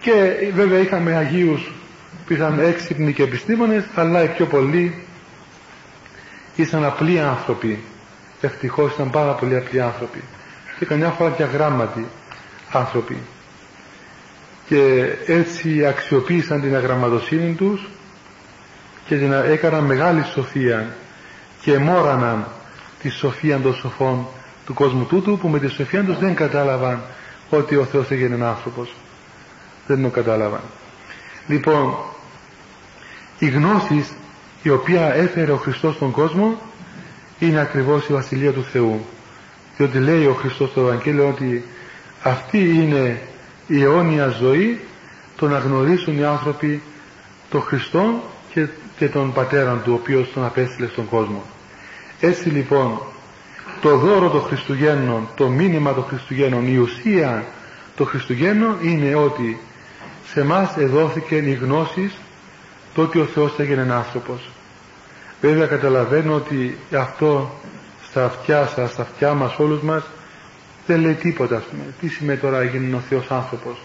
και βέβαια είχαμε Αγίους που ήταν έξυπνοι και επιστήμονες αλλά οι πιο πολλοί ήσαν απλοί άνθρωποι. Ευτυχώς ήταν πάρα πολλοί απλοί άνθρωποι. Και καμιά φορά και αγράμματοι άνθρωποι. Και έτσι αξιοποίησαν την αγραμματοσύνη τους και την έκαναν μεγάλη σοφία και μόραναν τη σοφία των σοφών του κόσμου τούτου που με τη σοφία τους δεν κατάλαβαν ότι ο Θεός έγινε άνθρωπος. Δεν το κατάλαβαν λοιπόν η γνώση η οποία έφερε ο Χριστός στον κόσμο είναι ακριβώς η Βασιλεία του Θεού. Διότι λέει ο Χριστός στο Ευαγγέλιο ότι αυτή είναι η αιώνια ζωή το να γνωρίσουν οι άνθρωποι τον Χριστό και, και τον Πατέρα του ο οποίος τον απέστειλε στον κόσμο. Έτσι λοιπόν το δώρο των Χριστουγέννων το μήνυμα των Χριστουγέννων η ουσία των Χριστουγέννων είναι ότι σε μας εδόθηκε η γνώση το ότι ο Θεός έγινε άνθρωπος. Βέβαια καταλαβαίνω ότι αυτό στα αυτιά σας, στα αυτιά μας όλους μας δεν λέει τίποτα ας πούμε. Τι σημαίνει τώρα έγινε ο Θεός άνθρωπος.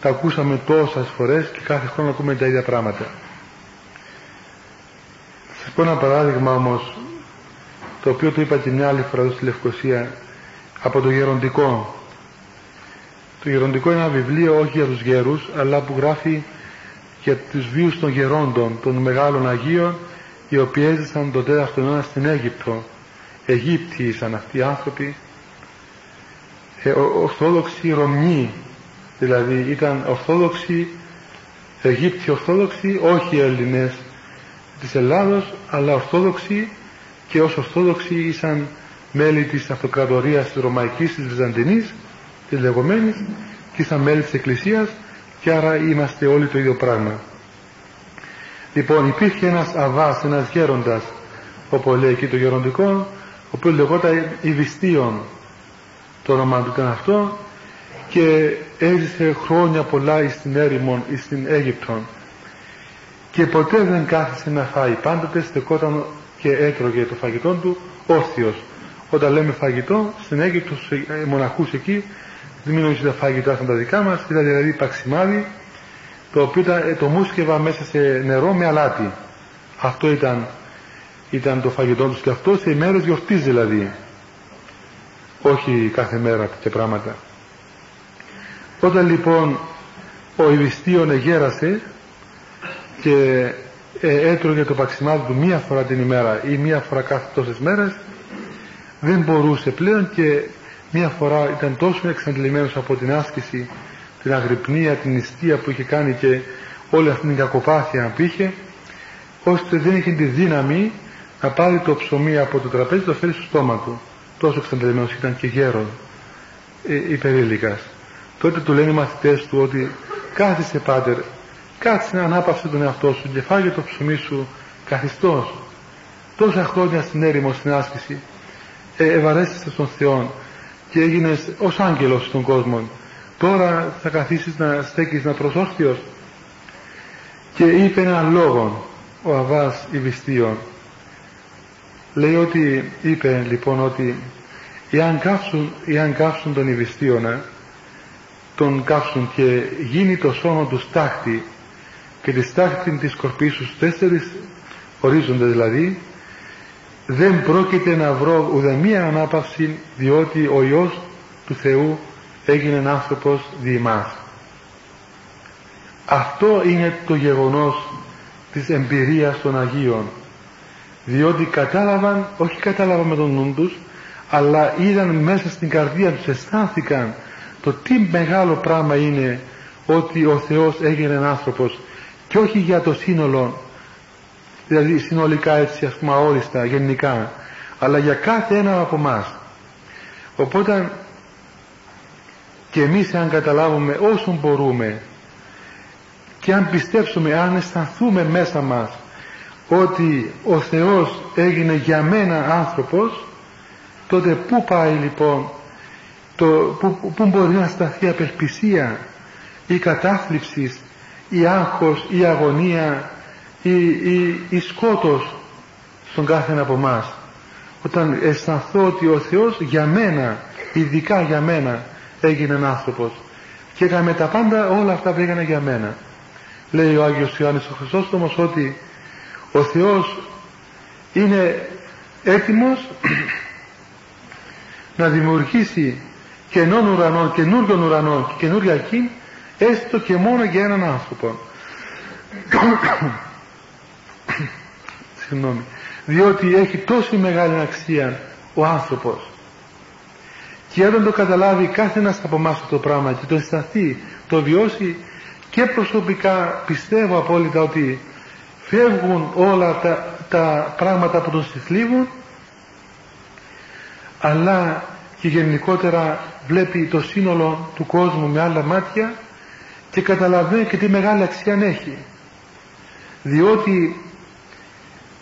Τα ακούσαμε τόσες φορές και κάθε χρόνο ακούμε τα ίδια πράγματα. σας πω ένα παράδειγμα όμως το οποίο το είπα και μια άλλη φορά εδώ στη Λευκοσία από το Γεροντικό. Το Γεροντικό είναι ένα βιβλίο όχι για τους γέρους αλλά που γράφει για τους βίους των γερόντων, των μεγάλων Αγίων οι οποίοι έζησαν τον τέταρτο αιώνα στην Αίγυπτο. Αιγύπτιοι ήσαν αυτοί οι άνθρωποι ε, ορθόδοξοι Ρωμνοί δηλαδή ήταν ορθόδοξοι Αιγύπτιοι ορθόδοξοι όχι Έλληνες της Ελλάδος αλλά ορθόδοξοι και ως ορθόδοξοι ήσαν μέλη της αυτοκρατορίας της Ρωμαϊκής της Βυζαντινής της λεγόμενης και ήσαν μέλη της Εκκλησίας και άρα είμαστε όλοι το ίδιο πράγμα. Λοιπόν υπήρχε ένας αβάς, ένας γέροντας όπου λέει εκεί το γεροντικό ο οποίος λεγόταν Ιβιστίον το όνομα του ήταν αυτό και έζησε χρόνια πολλά στην έρημον ή στην Αίγυπτο και ποτέ δεν κάθισε να φάει. Πάντοτε στεκόταν και έτρωγε το φαγητό του όρθιος όταν λέμε φαγητό στην Αίγυπτο στους ε, μοναχούς εκεί δεν μιλούμε τα φαγητά σαν τα δικά μας ήταν δηλαδή παξιμάδι το οποίο ε, το μουσκευα μέσα σε νερό με αλάτι. Αυτό ήταν, ήταν το φαγητό τους και αυτό σε ημέρες γιορτής δηλαδή. Όχι κάθε μέρα και πράγματα. Όταν λοιπόν ο Ιβιστίον εγέρασε και ε, έτρωγε το παξιμάδι του μία φορά την ημέρα ή μία φορά κάθε τόσες μέρες δεν μπορούσε πλέον και μία φορά ήταν τόσο εξαντλημένος από την άσκηση την αγρυπνία, την νηστεία που είχε κάνει και όλη αυτή την κακοπάθεια που είχε ώστε δεν είχε τη δύναμη να πάρει το ψωμί από το τραπέζι το φέρει στο στόμα του. Τόσο εξαντλημένος ήταν και γέρον ε, υπερήλικας. Τότε του λένε οι μαθητές του ότι κάθισε πάτερ κάθισε να ανάπαυσε τον εαυτό σου και φάγε το ψωμί σου καθιστός. Τόσα χρόνια στην έρημο στην άσκηση ε, ευαρέστησες στον Θεό και έγινες ως άγγελος στον κόσμο. Τώρα θα καθίσεις να στέκεις να προσώστιος και είπε έναν λόγο ο Αβάς Ιβιστίων. Λέει ότι είπε λοιπόν ότι εάν κάψουν, εάν κάψουν τον Ιβιστίωνα τον κάψουν και γίνει το σώμα τους στάχτη και τη στάχτη της κορπής στους τέσσερις ορίζοντες δηλαδή δεν πρόκειται να βρω ουδεμία ανάπαυση διότι ο Υιός του Θεού έγινε άνθρωπος δι' Αυτό είναι το γεγονός της εμπειρίας των Αγίων. Διότι κατάλαβαν, όχι κατάλαβαν με τον νου τους αλλά είδαν μέσα στην καρδία τους αισθάνθηκαν το τι μεγάλο πράγμα είναι ότι ο Θεός έγινε άνθρωπος. Και όχι για το σύνολο δηλαδή συνολικά έτσι ας πούμε αόριστα γενικά. Αλλά για κάθε ένα από μας. Οπότε και εμείς αν καταλάβουμε όσο μπορούμε και αν πιστέψουμε αν αισθανθούμε μέσα μας ότι ο Θεός έγινε για μένα άνθρωπος τότε πού πάει λοιπόν το, πού, πού μπορεί να σταθεί απελπισία ή κατάθλιψη ή άγχος ή αγωνία ή, ή, ή σκότος στον κάθε ένα από εμάς. όταν αισθανθώ ότι ο Θεός για μένα ειδικά για μένα έγινε άνθρωπος. Και έκαμε τα πάντα όλα αυτά που έκανε για μένα. Λέει ο Άγιος Ιωάννης ο Χριστόστομος ότι ο Θεός είναι έτοιμος [CLEARS THROAT] να δημιουργήσει καινών ουρανών, καινούριων ουρανών και καινούρια εκεί έστω και μόνο για έναν άνθρωπο. συγγνώμη [CLEARS THROAT] διότι έχει τόση μεγάλη αξία ο άνθρωπος. Και όταν το καταλάβει κάθε ένας από εμάς αυτό το πράγμα και το αισθανθεί, το βιώσει και προσωπικά πιστεύω απόλυτα ότι φεύγουν όλα τα, τα πράγματα που τον συθλίβουν αλλά και γενικότερα βλέπει το σύνολο του κόσμου με άλλα μάτια και καταλαβαίνει και τι μεγάλη αξία έχει. Διότι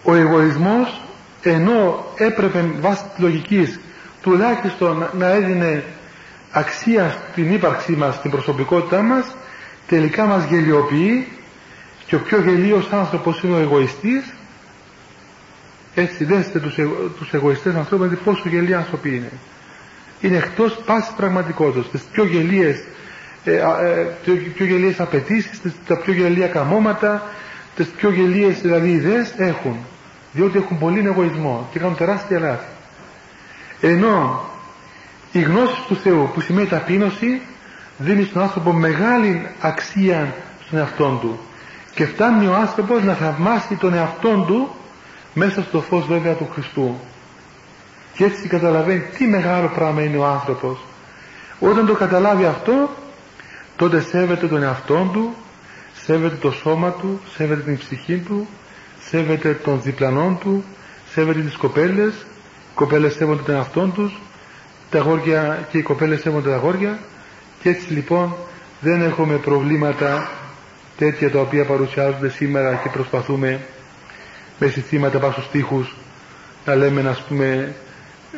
ο εγωισμός ενώ έπρεπε βάσει της λογικής τουλάχιστον να έδινε αξία στην ύπαρξή μας, στην προσωπικότητά μας τελικά μας γελιοποιεί και ο πιο γελίος άνθρωπος είναι ο εγωιστής. Έτσι δέστε τους, εγω, τους εγωιστές ανθρώπους δηλαδή πόσο γελοί άνθρωποι είναι. Είναι εκτός πάσης πραγματικότητας. Τις πιο γελίες ε, ε, πιο γελίες απαιτήσεις τα πιο γελία καμώματα τις πιο γελίες δηλαδή ιδέες έχουν διότι έχουν πολύ εγωισμό και κάνουν τεράστια λάθη. Ενώ η γνώση του Θεού που σημαίνει ταπείνωση δίνει στον άνθρωπο μεγάλη αξία στον εαυτό του. Και φτάνει ο άνθρωπος να θαυμάσει τον εαυτό του μέσα στο φως βέβαια του Χριστού. Και έτσι καταλαβαίνει τι μεγάλο πράγμα είναι ο άνθρωπος. Όταν το καταλάβει αυτό τότε σέβεται τον εαυτό του σέβεται το σώμα του σέβεται την ψυχή του σέβεται τον διπλανών του σέβεται τις κοπέλες οι κοπέλες σέβονται τον εαυτό τους τα αγόρια και οι κοπέλες σέβονται τα αγόρια και έτσι λοιπόν δεν έχουμε προβλήματα τέτοια τα οποία παρουσιάζονται σήμερα και προσπαθούμε με συστήματα πάνω στους τοίχους να λέμε να πούμε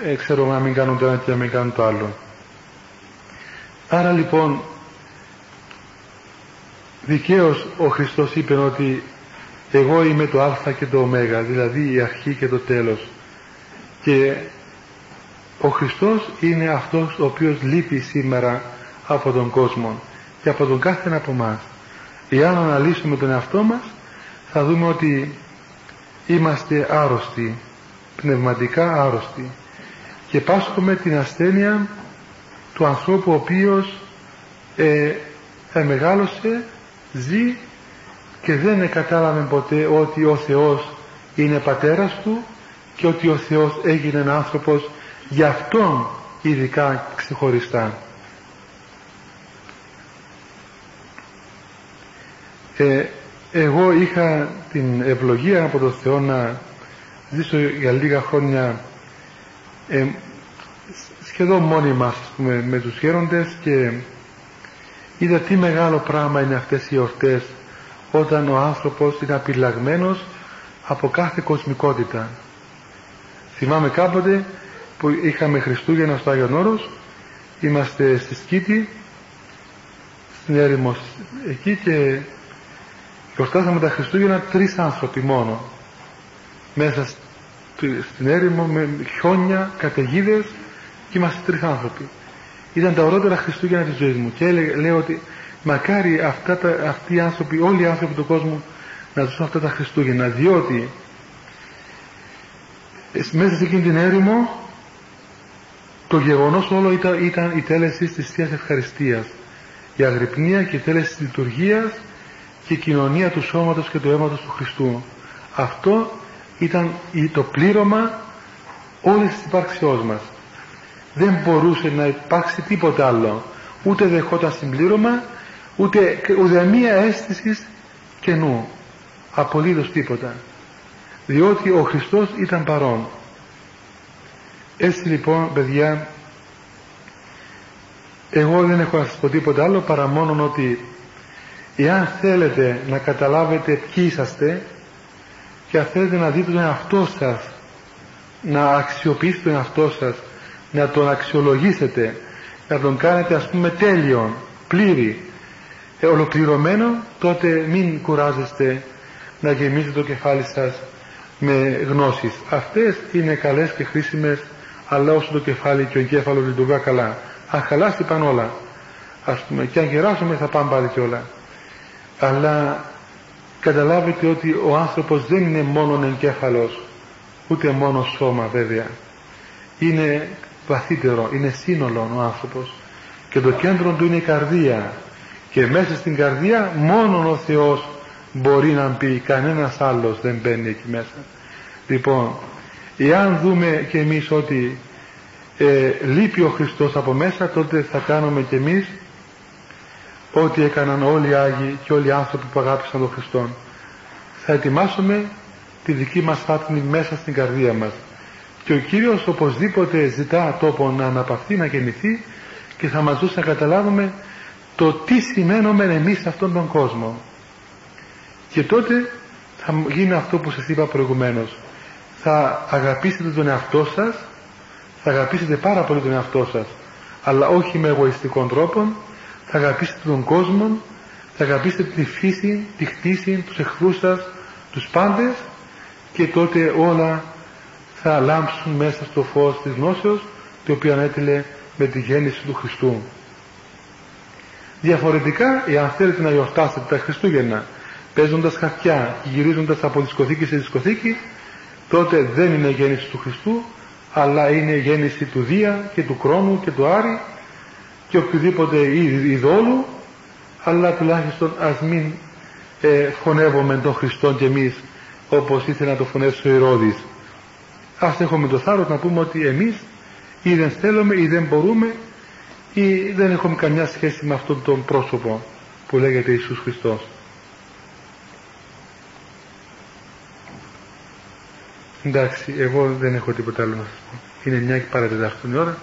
ε, ξέρω να μην κάνουν το ένα και να μην κάνουν το άλλο. Άρα λοιπόν δικαίως ο Χριστός είπε ότι εγώ είμαι το α και το ω δηλαδή η αρχή και το τέλος. Και ο Χριστός είναι αυτός ο οποίος λείπει σήμερα από τον κόσμο και από τον κάθε ένα από εμάς. Εάν αναλύσουμε τον εαυτό μας θα δούμε ότι είμαστε άρρωστοι πνευματικά άρρωστοι. Και πάσχουμε την ασθένεια του ανθρώπου ο οποίος ε, μεγάλωσε ζει και δεν κατάλαβε ποτέ ότι ο Θεός είναι πατέρας του και ότι ο Θεός έγινε άνθρωπος για Αυτόν ειδικά ξεχωριστά. Ε, εγώ είχα την ευλογία από τον Θεό να ζήσω για λίγα χρόνια ε, σχεδόν μόνοι μας πούμε, με τους γέροντες και είδα τι μεγάλο πράγμα είναι αυτές οι ορτές όταν ο άνθρωπος είναι απειλαγμένος από κάθε κοσμικότητα. Θυμάμαι κάποτε που είχαμε Χριστούγεννα στο Άγιον Όρος, είμαστε στη Σκήτη, στην έρημο εκεί και γιορτάσαμε τα Χριστούγεννα τρεις άνθρωποι μόνο. Μέσα στην έρημο με χιόνια, καταιγίδες και είμαστε τρεις άνθρωποι. Ήταν τα ορότερα Χριστούγεννα της ζωής μου και λέω ότι μακάρι αυτά τα, αυτοί οι άνθρωποι, όλοι οι άνθρωποι του κόσμου να ζουν αυτά τα Χριστούγεννα διότι μέσα σε εκείνη την έρημο το γεγονός όλο ήταν, ήταν η τέλεση της Θείας Ευχαριστίας. Η αγρυπνία και η τέλεση της λειτουργίας και η κοινωνία του σώματος και του αίματος του Χριστού. Αυτό ήταν το πλήρωμα όλης της υπάρξεώς μας. Δεν μπορούσε να υπάρξει τίποτα άλλο. Ούτε δεχόταν συμπλήρωμα ούτε μία αίσθηση καινού απολύτως τίποτα. Διότι ο Χριστός ήταν παρόν. Έτσι λοιπόν παιδιά εγώ δεν έχω να σας πω τίποτα άλλο παρά μόνο ότι εάν θέλετε να καταλάβετε ποιοι είσαστε και αν θέλετε να δείτε τον εαυτό σας να αξιοποιήσετε τον εαυτό σας να τον αξιολογήσετε να τον κάνετε ας πούμε τέλειον πλήρη ε, ολοκληρωμένο τότε μην κουράζεστε να γεμίζετε το κεφάλι σας με γνώσεις. Αυτές είναι καλές και χρήσιμες αλλά όσο το κεφάλι και ο εγκέφαλος λειτουργά καλά. Αν χαλάσει πάνε όλα ας πούμε και αν γεράσουμε θα πάνε πάλι και όλα. Αλλά καταλάβετε ότι ο άνθρωπος δεν είναι μόνο εγκέφαλος ούτε μόνο σώμα βέβαια. Είναι βαθύτερο, είναι σύνολο ο άνθρωπος. Και το κέντρο του είναι η καρδία και μέσα στην καρδία μόνο ο Θεός μπορεί να πει κανένας άλλος δεν μπαίνει εκεί μέσα. Λοιπόν εάν δούμε και εμείς ότι ε, λείπει ο Χριστός από μέσα τότε θα κάνουμε και εμείς ό,τι έκαναν όλοι οι Άγιοι και όλοι οι άνθρωποι που αγάπησαν τον Χριστό θα ετοιμάσουμε τη δική μας φάτνη μέσα στην καρδία μας. Και ο Κύριος οπωσδήποτε ζητά τόπο να αναπαυθεί, να γεννηθεί και θα μας δώσει να καταλάβουμε το τι σημαίνουμε εμείς σε αυτόν τον κόσμο. Και τότε θα γίνει αυτό που σας είπα προηγουμένως. Θα αγαπήσετε τον εαυτό σας θα αγαπήσετε πάρα πολύ τον εαυτό σας αλλά όχι με εγωιστικών τρόπο θα αγαπήσετε τον κόσμο θα αγαπήσετε τη φύση, τη χτίση, τους εχθρούς σας τους πάντες και τότε όλα θα λάμψουν μέσα στο φως της γνώσεως το οποίο ανέτειλε με τη γέννηση του Χριστού διαφορετικά εάν θέλετε να γιορτάσετε τα Χριστούγεννα παίζοντας χαρτιά και γυρίζοντας από δισκοθήκη σε δισκοθήκη τότε δεν είναι γέννηση του Χριστού αλλά είναι γέννηση του Δία και του Κρόνου και του Άρη και οποιοδήποτε ειδόλου αλλά τουλάχιστον ας μην ε, φωνεύουμε τον Χριστό και εμείς όπως ήθελε να το φωνεύσει ο Ηρώδης. Ας έχουμε το θάρρος να πούμε ότι εμείς ή δεν θέλουμε ή δεν μπορούμε ή δεν έχουμε καμιά σχέση με αυτόν τον πρόσωπο που λέγεται Ιησούς Χριστός; Εντάξει εγώ δεν έχω τίποτα άλλο να σας πω είναι μια και παρατετάχτον η ώρα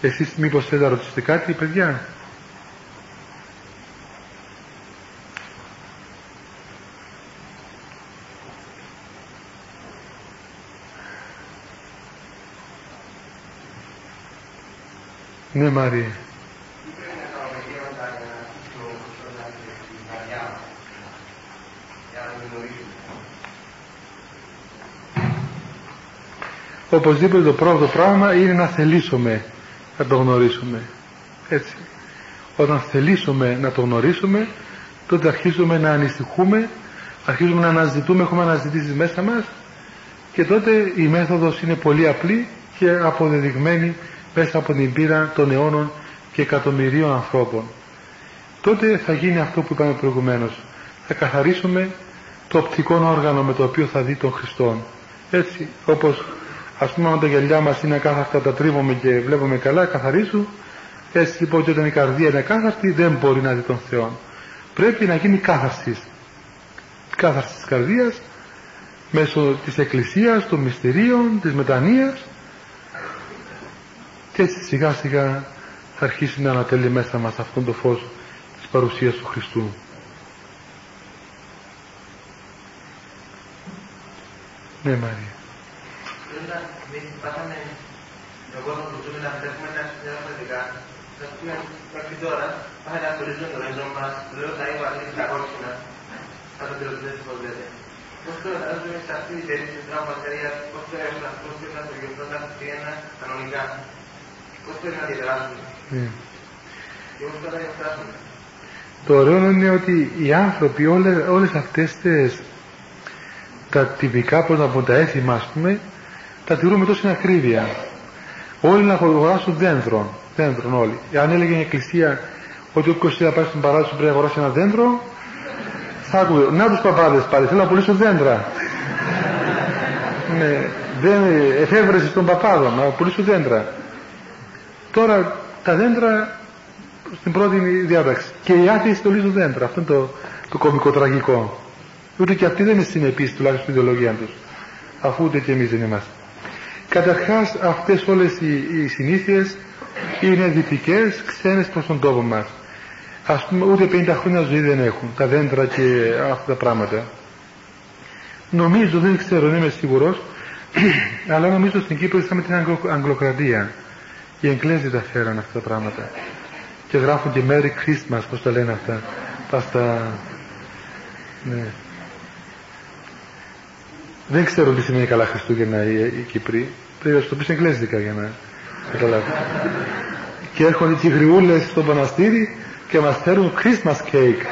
εσείς μήπως θέλετε να ρωτήσετε κάτι παιδιά; Ναι, Μαρία. Οπωσδήποτε το πρώτο πράγμα είναι να θελήσουμε να το γνωρίσουμε. Έτσι. Όταν θελήσουμε να το γνωρίσουμε, τότε αρχίζουμε να ανησυχούμε, αρχίζουμε να αναζητούμε, έχουμε αναζητήσει μέσα μας και τότε η μέθοδος είναι πολύ απλή και αποδεδειγμένη μέσα από την πείρα των αιώνων και εκατομμυρίων ανθρώπων. Τότε θα γίνει αυτό που είπαμε προηγουμένως. Θα καθαρίσουμε το οπτικό όργανο με το οποίο θα δει τον Χριστό. Έτσι, όπως ας πούμε αν τα γυαλιά μας είναι κάθαρτα, τα τρίβουμε και βλέπουμε καλά, καθαρίσου. Έτσι λοιπόν και όταν η καρδία είναι κάθαρτη δεν μπορεί να δει τον Θεό. Πρέπει να γίνει κάθαρσης. Κάθαρσης της καρδίας μέσω της Εκκλησίας, των μυστηρίων, της μετανοίας και έτσι σιγά σιγά θα αρχίσει να ανατέλει μέσα μας αυτόν το φως της παρουσίας του Χριστού. Ναι Μαρία. Εγώ θα το ζούμε να βλέπουμε τα σημεία θα πούμε μέχρι τώρα, πάμε να ασχολήσουμε το ρέντρο μας, λέω τα είπα είναι τα κόκκινα, θα το τελειώσουμε πώς λέτε. Πώς τώρα θα ζούμε σε αυτή την περίπτωση της τραυματερίας, πώς τώρα έχουν αυτό, πώς να το γιορτώ, να το κανονικά. Ναι. Το ωραίο είναι ότι οι άνθρωποι όλες, όλες αυτές τις, τα τυπικά πώς να πω τα έθιμα ας πούμε τα τηρούμε τόσο ακρίβεια όλοι να αγοράσουν δέντρο δέντρων όλοι αν έλεγε η εκκλησία ότι όποιος θέλει να πάει στον παράδεισο πρέπει να αγοράσει ένα δέντρο θα άκουγε να τους παπάδες πάλι θέλω να πουλήσω δέντρα ναι, δεν εφεύρεση των παπάδων να πουλήσω δέντρα Τώρα τα δέντρα στην πρώτη διάταξη. Και οι άθεοι στολίζουν δέντρα. Αυτό είναι το, το κομικό τραγικό. Ούτε και αυτοί δεν είναι συνεπείς τουλάχιστον στην ιδεολογία τους. Αφού ούτε και εμείς δεν είμαστε. Καταρχάς αυτές όλες οι, οι συνήθειες είναι δυτικές, ξένες προς τον τόπο μας. Ας πούμε ούτε 50 χρόνια ζωή δεν έχουν τα δέντρα και αυτά τα πράγματα. Νομίζω, δεν ξέρω, δεν είμαι σίγουρος, [CLEARS THROAT] αλλά νομίζω στην Κύπρο είχαμε την Αγγλοκρατία. Οι Εγγλέζοι τα φέραν αυτά τα πράγματα. Και γράφουν και Merry Christmas, πώς τα λένε αυτά. Αυτά... Ναι. Δεν ξέρω τι σημαίνει καλά Χριστούγεννα οι, οι Κύπροι. Πρέπει να το πεις εγγλέζικα για να καταλάβεις. και έρχονται και οι γριούλες στο μοναστήρι και μας φέρουν Christmas cake.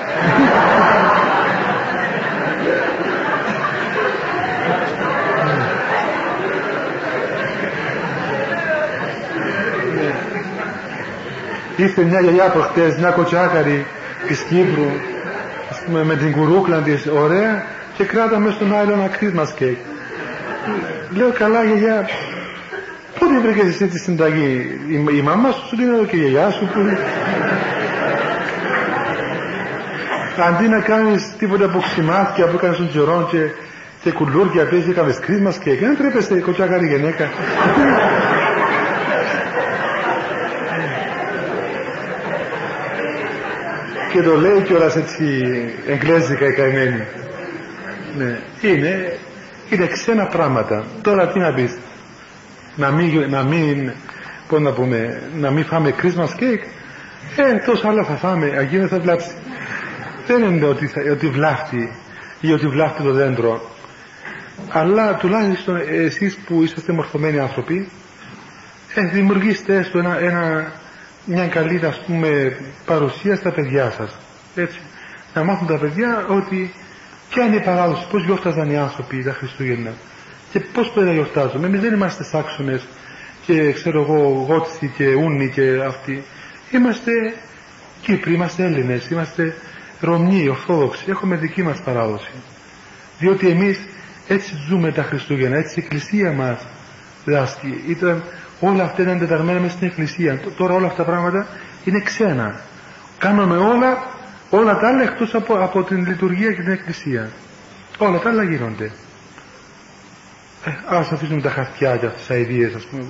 Ήρθε μια γιαγιά προχτές, μια κοτσάκαρη της Κύπρου, ας πούμε, με την κουρούκλα της, ωραία, και κράτα μέσα στον άλλο ένα Christmas cake. Λέω καλά γιαγιά, πότε βρήκες εσύ τη συνταγή, η, η μαμά σου σου δίνει και η γιαγιά σου που... Αντί να κάνεις τίποτα από ξημάθια που έκανες τον τζερόν και, και κουλούρια πες έκανες Christmas cake, δεν τρέπεσαι κοτσάκαρη γυναίκα. και το λέει κιόλας έτσι εγγλέζικα η καημένη. Ναι, είναι, είναι ξένα πράγματα. Τώρα τι να πεις, να μην, να μην, πώς να πούμε, να μην φάμε Christmas cake, ε, τόσο άλλα θα φάμε, αγίνε θα βλάψει. Δεν είναι ότι, θα, ότι βλάφτει ή ότι βλάφτει το δέντρο. Αλλά τουλάχιστον εσείς που είσαστε μορφωμένοι άνθρωποι, ε, δημιουργήστε έστω ένα, ένα, μια καλή ας πούμε παρουσία στα παιδιά σας έτσι να μάθουν τα παιδιά ότι ποια είναι η παράδοση πώς γιόρταζαν οι άνθρωποι τα Χριστούγεννα Και πώς πρέπει να γιορτάζουμε. Εμείς δεν είμαστε Σάξονες και ξέρω εγώ Γότσοι και Ούνοι και αυτοί. Είμαστε Κύπροι, είμαστε Έλληνες, είμαστε Ρωμιοί, Ορθόδοξοι. Έχουμε δική μας παράδοση. Διότι εμείς έτσι ζούμε τα Χριστούγεννα, έτσι η Εκκλησία μας δάσκει. Ήταν, όλα αυτά ήταν τεταγμένα μέσα στην Εκκλησία. Τώρα όλα αυτά τα πράγματα είναι ξένα. Κάνουμε όλα, όλα τα άλλα εκτός από, από την λειτουργία και την Εκκλησία. Όλα τα άλλα γίνονται. Ε, ας αφήσουμε τα χαρτιά για τις αηδίες ας πούμε.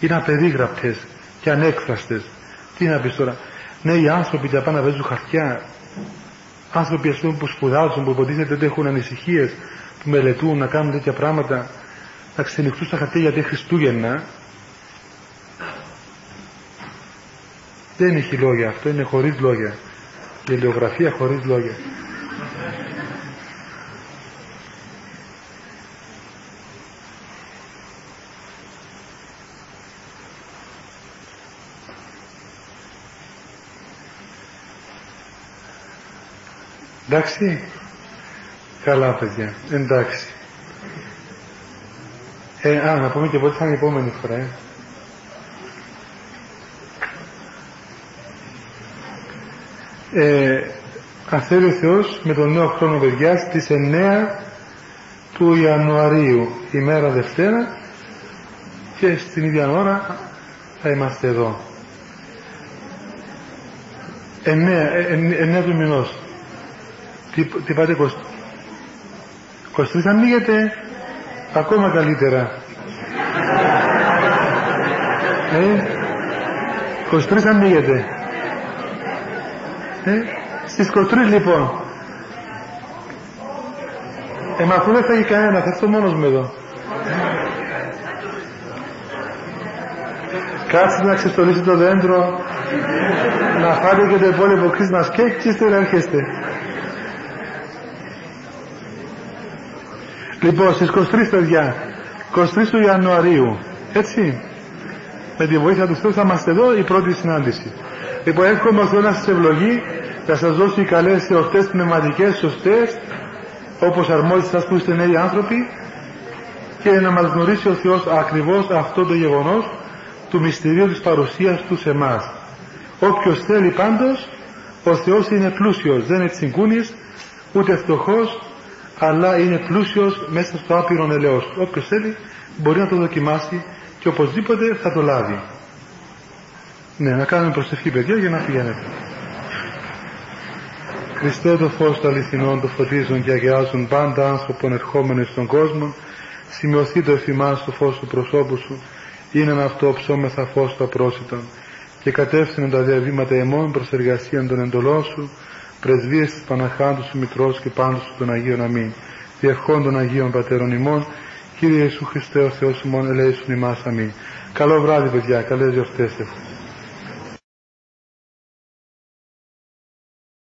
Είναι απερίγραπτες και ανέκφραστες. Τι να πεις τώρα. Ναι, οι άνθρωποι για πάνε να παίζουν χαρτιά. Άνθρωποι ας πούμε που σπουδάζουν, που υποτίθεται ότι έχουν ανησυχίες, που μελετούν να κάνουν τέτοια πράγματα, να ξενυχτούν στα χαρτιά γιατί Χριστούγεννα. Δεν έχει λόγια αυτό, είναι χωρίς λόγια. Γελιογραφία χωρίς λόγια. Εντάξει. Καλά παιδιά. Εντάξει. Ε, α, να πούμε και πότε θα είναι η επόμενη φορά. Ε. Ε, αν θέλει ο Θεός με τον νέο χρόνο παιδιά στις 9 του Ιανουαρίου ημέρα Δευτέρα και στην ίδια ώρα θα είμαστε εδώ. 9, 9 του μηνός. Τι, τι πάτε 20, 23 ανοίγεται ακόμα καλύτερα. Ε, 23 ανοίγεται ε, στις 23 λοιπόν. Ε, μα αφού δεν θα έχει κανένα θα έρθω μόνος μου εδώ. Κάτσε να ξεστολίσει το δέντρο να φάτε και το υπόλοιπο Christmas cake και ύστερα έρχεστε Λοιπόν, στις 23 παιδιά, 23 του Ιανουαρίου, έτσι, με τη βοήθεια του Θεού θα είμαστε εδώ η πρώτη συνάντηση. Λοιπόν, εύχομαι ο Θεός να σας ευλογεί, να σας δώσει καλές εορτές πνευματικές σωστές, όπως αρμόζει σας που είστε νέοι άνθρωποι, και να μας γνωρίσει ο Θεός ακριβώς αυτό το γεγονός του μυστηρίου της παρουσίας του σε εμάς. Όποιος θέλει πάντως, ο Θεός είναι πλούσιος, δεν είναι τσιγκούνης, ούτε φτωχός, αλλά είναι πλούσιος μέσα στο άπειρο ελαιός. Όποιος θέλει μπορεί να το δοκιμάσει και οπωσδήποτε θα το λάβει. Ναι, να κάνουμε προσευχή παιδιά για να πηγαίνετε. Χριστέ το φως του αληθινών το φωτίζουν και αγιάζουν πάντα άνθρωπον ερχόμενοι στον κόσμο. Σημειωθεί το εφημάς το φως του προσώπου σου. Είναι αυτό ψώμεθα φως του απρόσιτον. Και κατεύθυνε τα διαβήματα εμών προς εργασία των εντολών σου. Πρεσβείες της Παναχάντου σου Μητρός και πάντως σου των Αγίων Αμήν. Διευχών των Αγίων Πατέρων ημών, Κύριε Ιησού Χριστέ ο Θεός ημών ελέησον ημάς Αμήν. Καλό βράδυ παιδιά, καλές γιορτές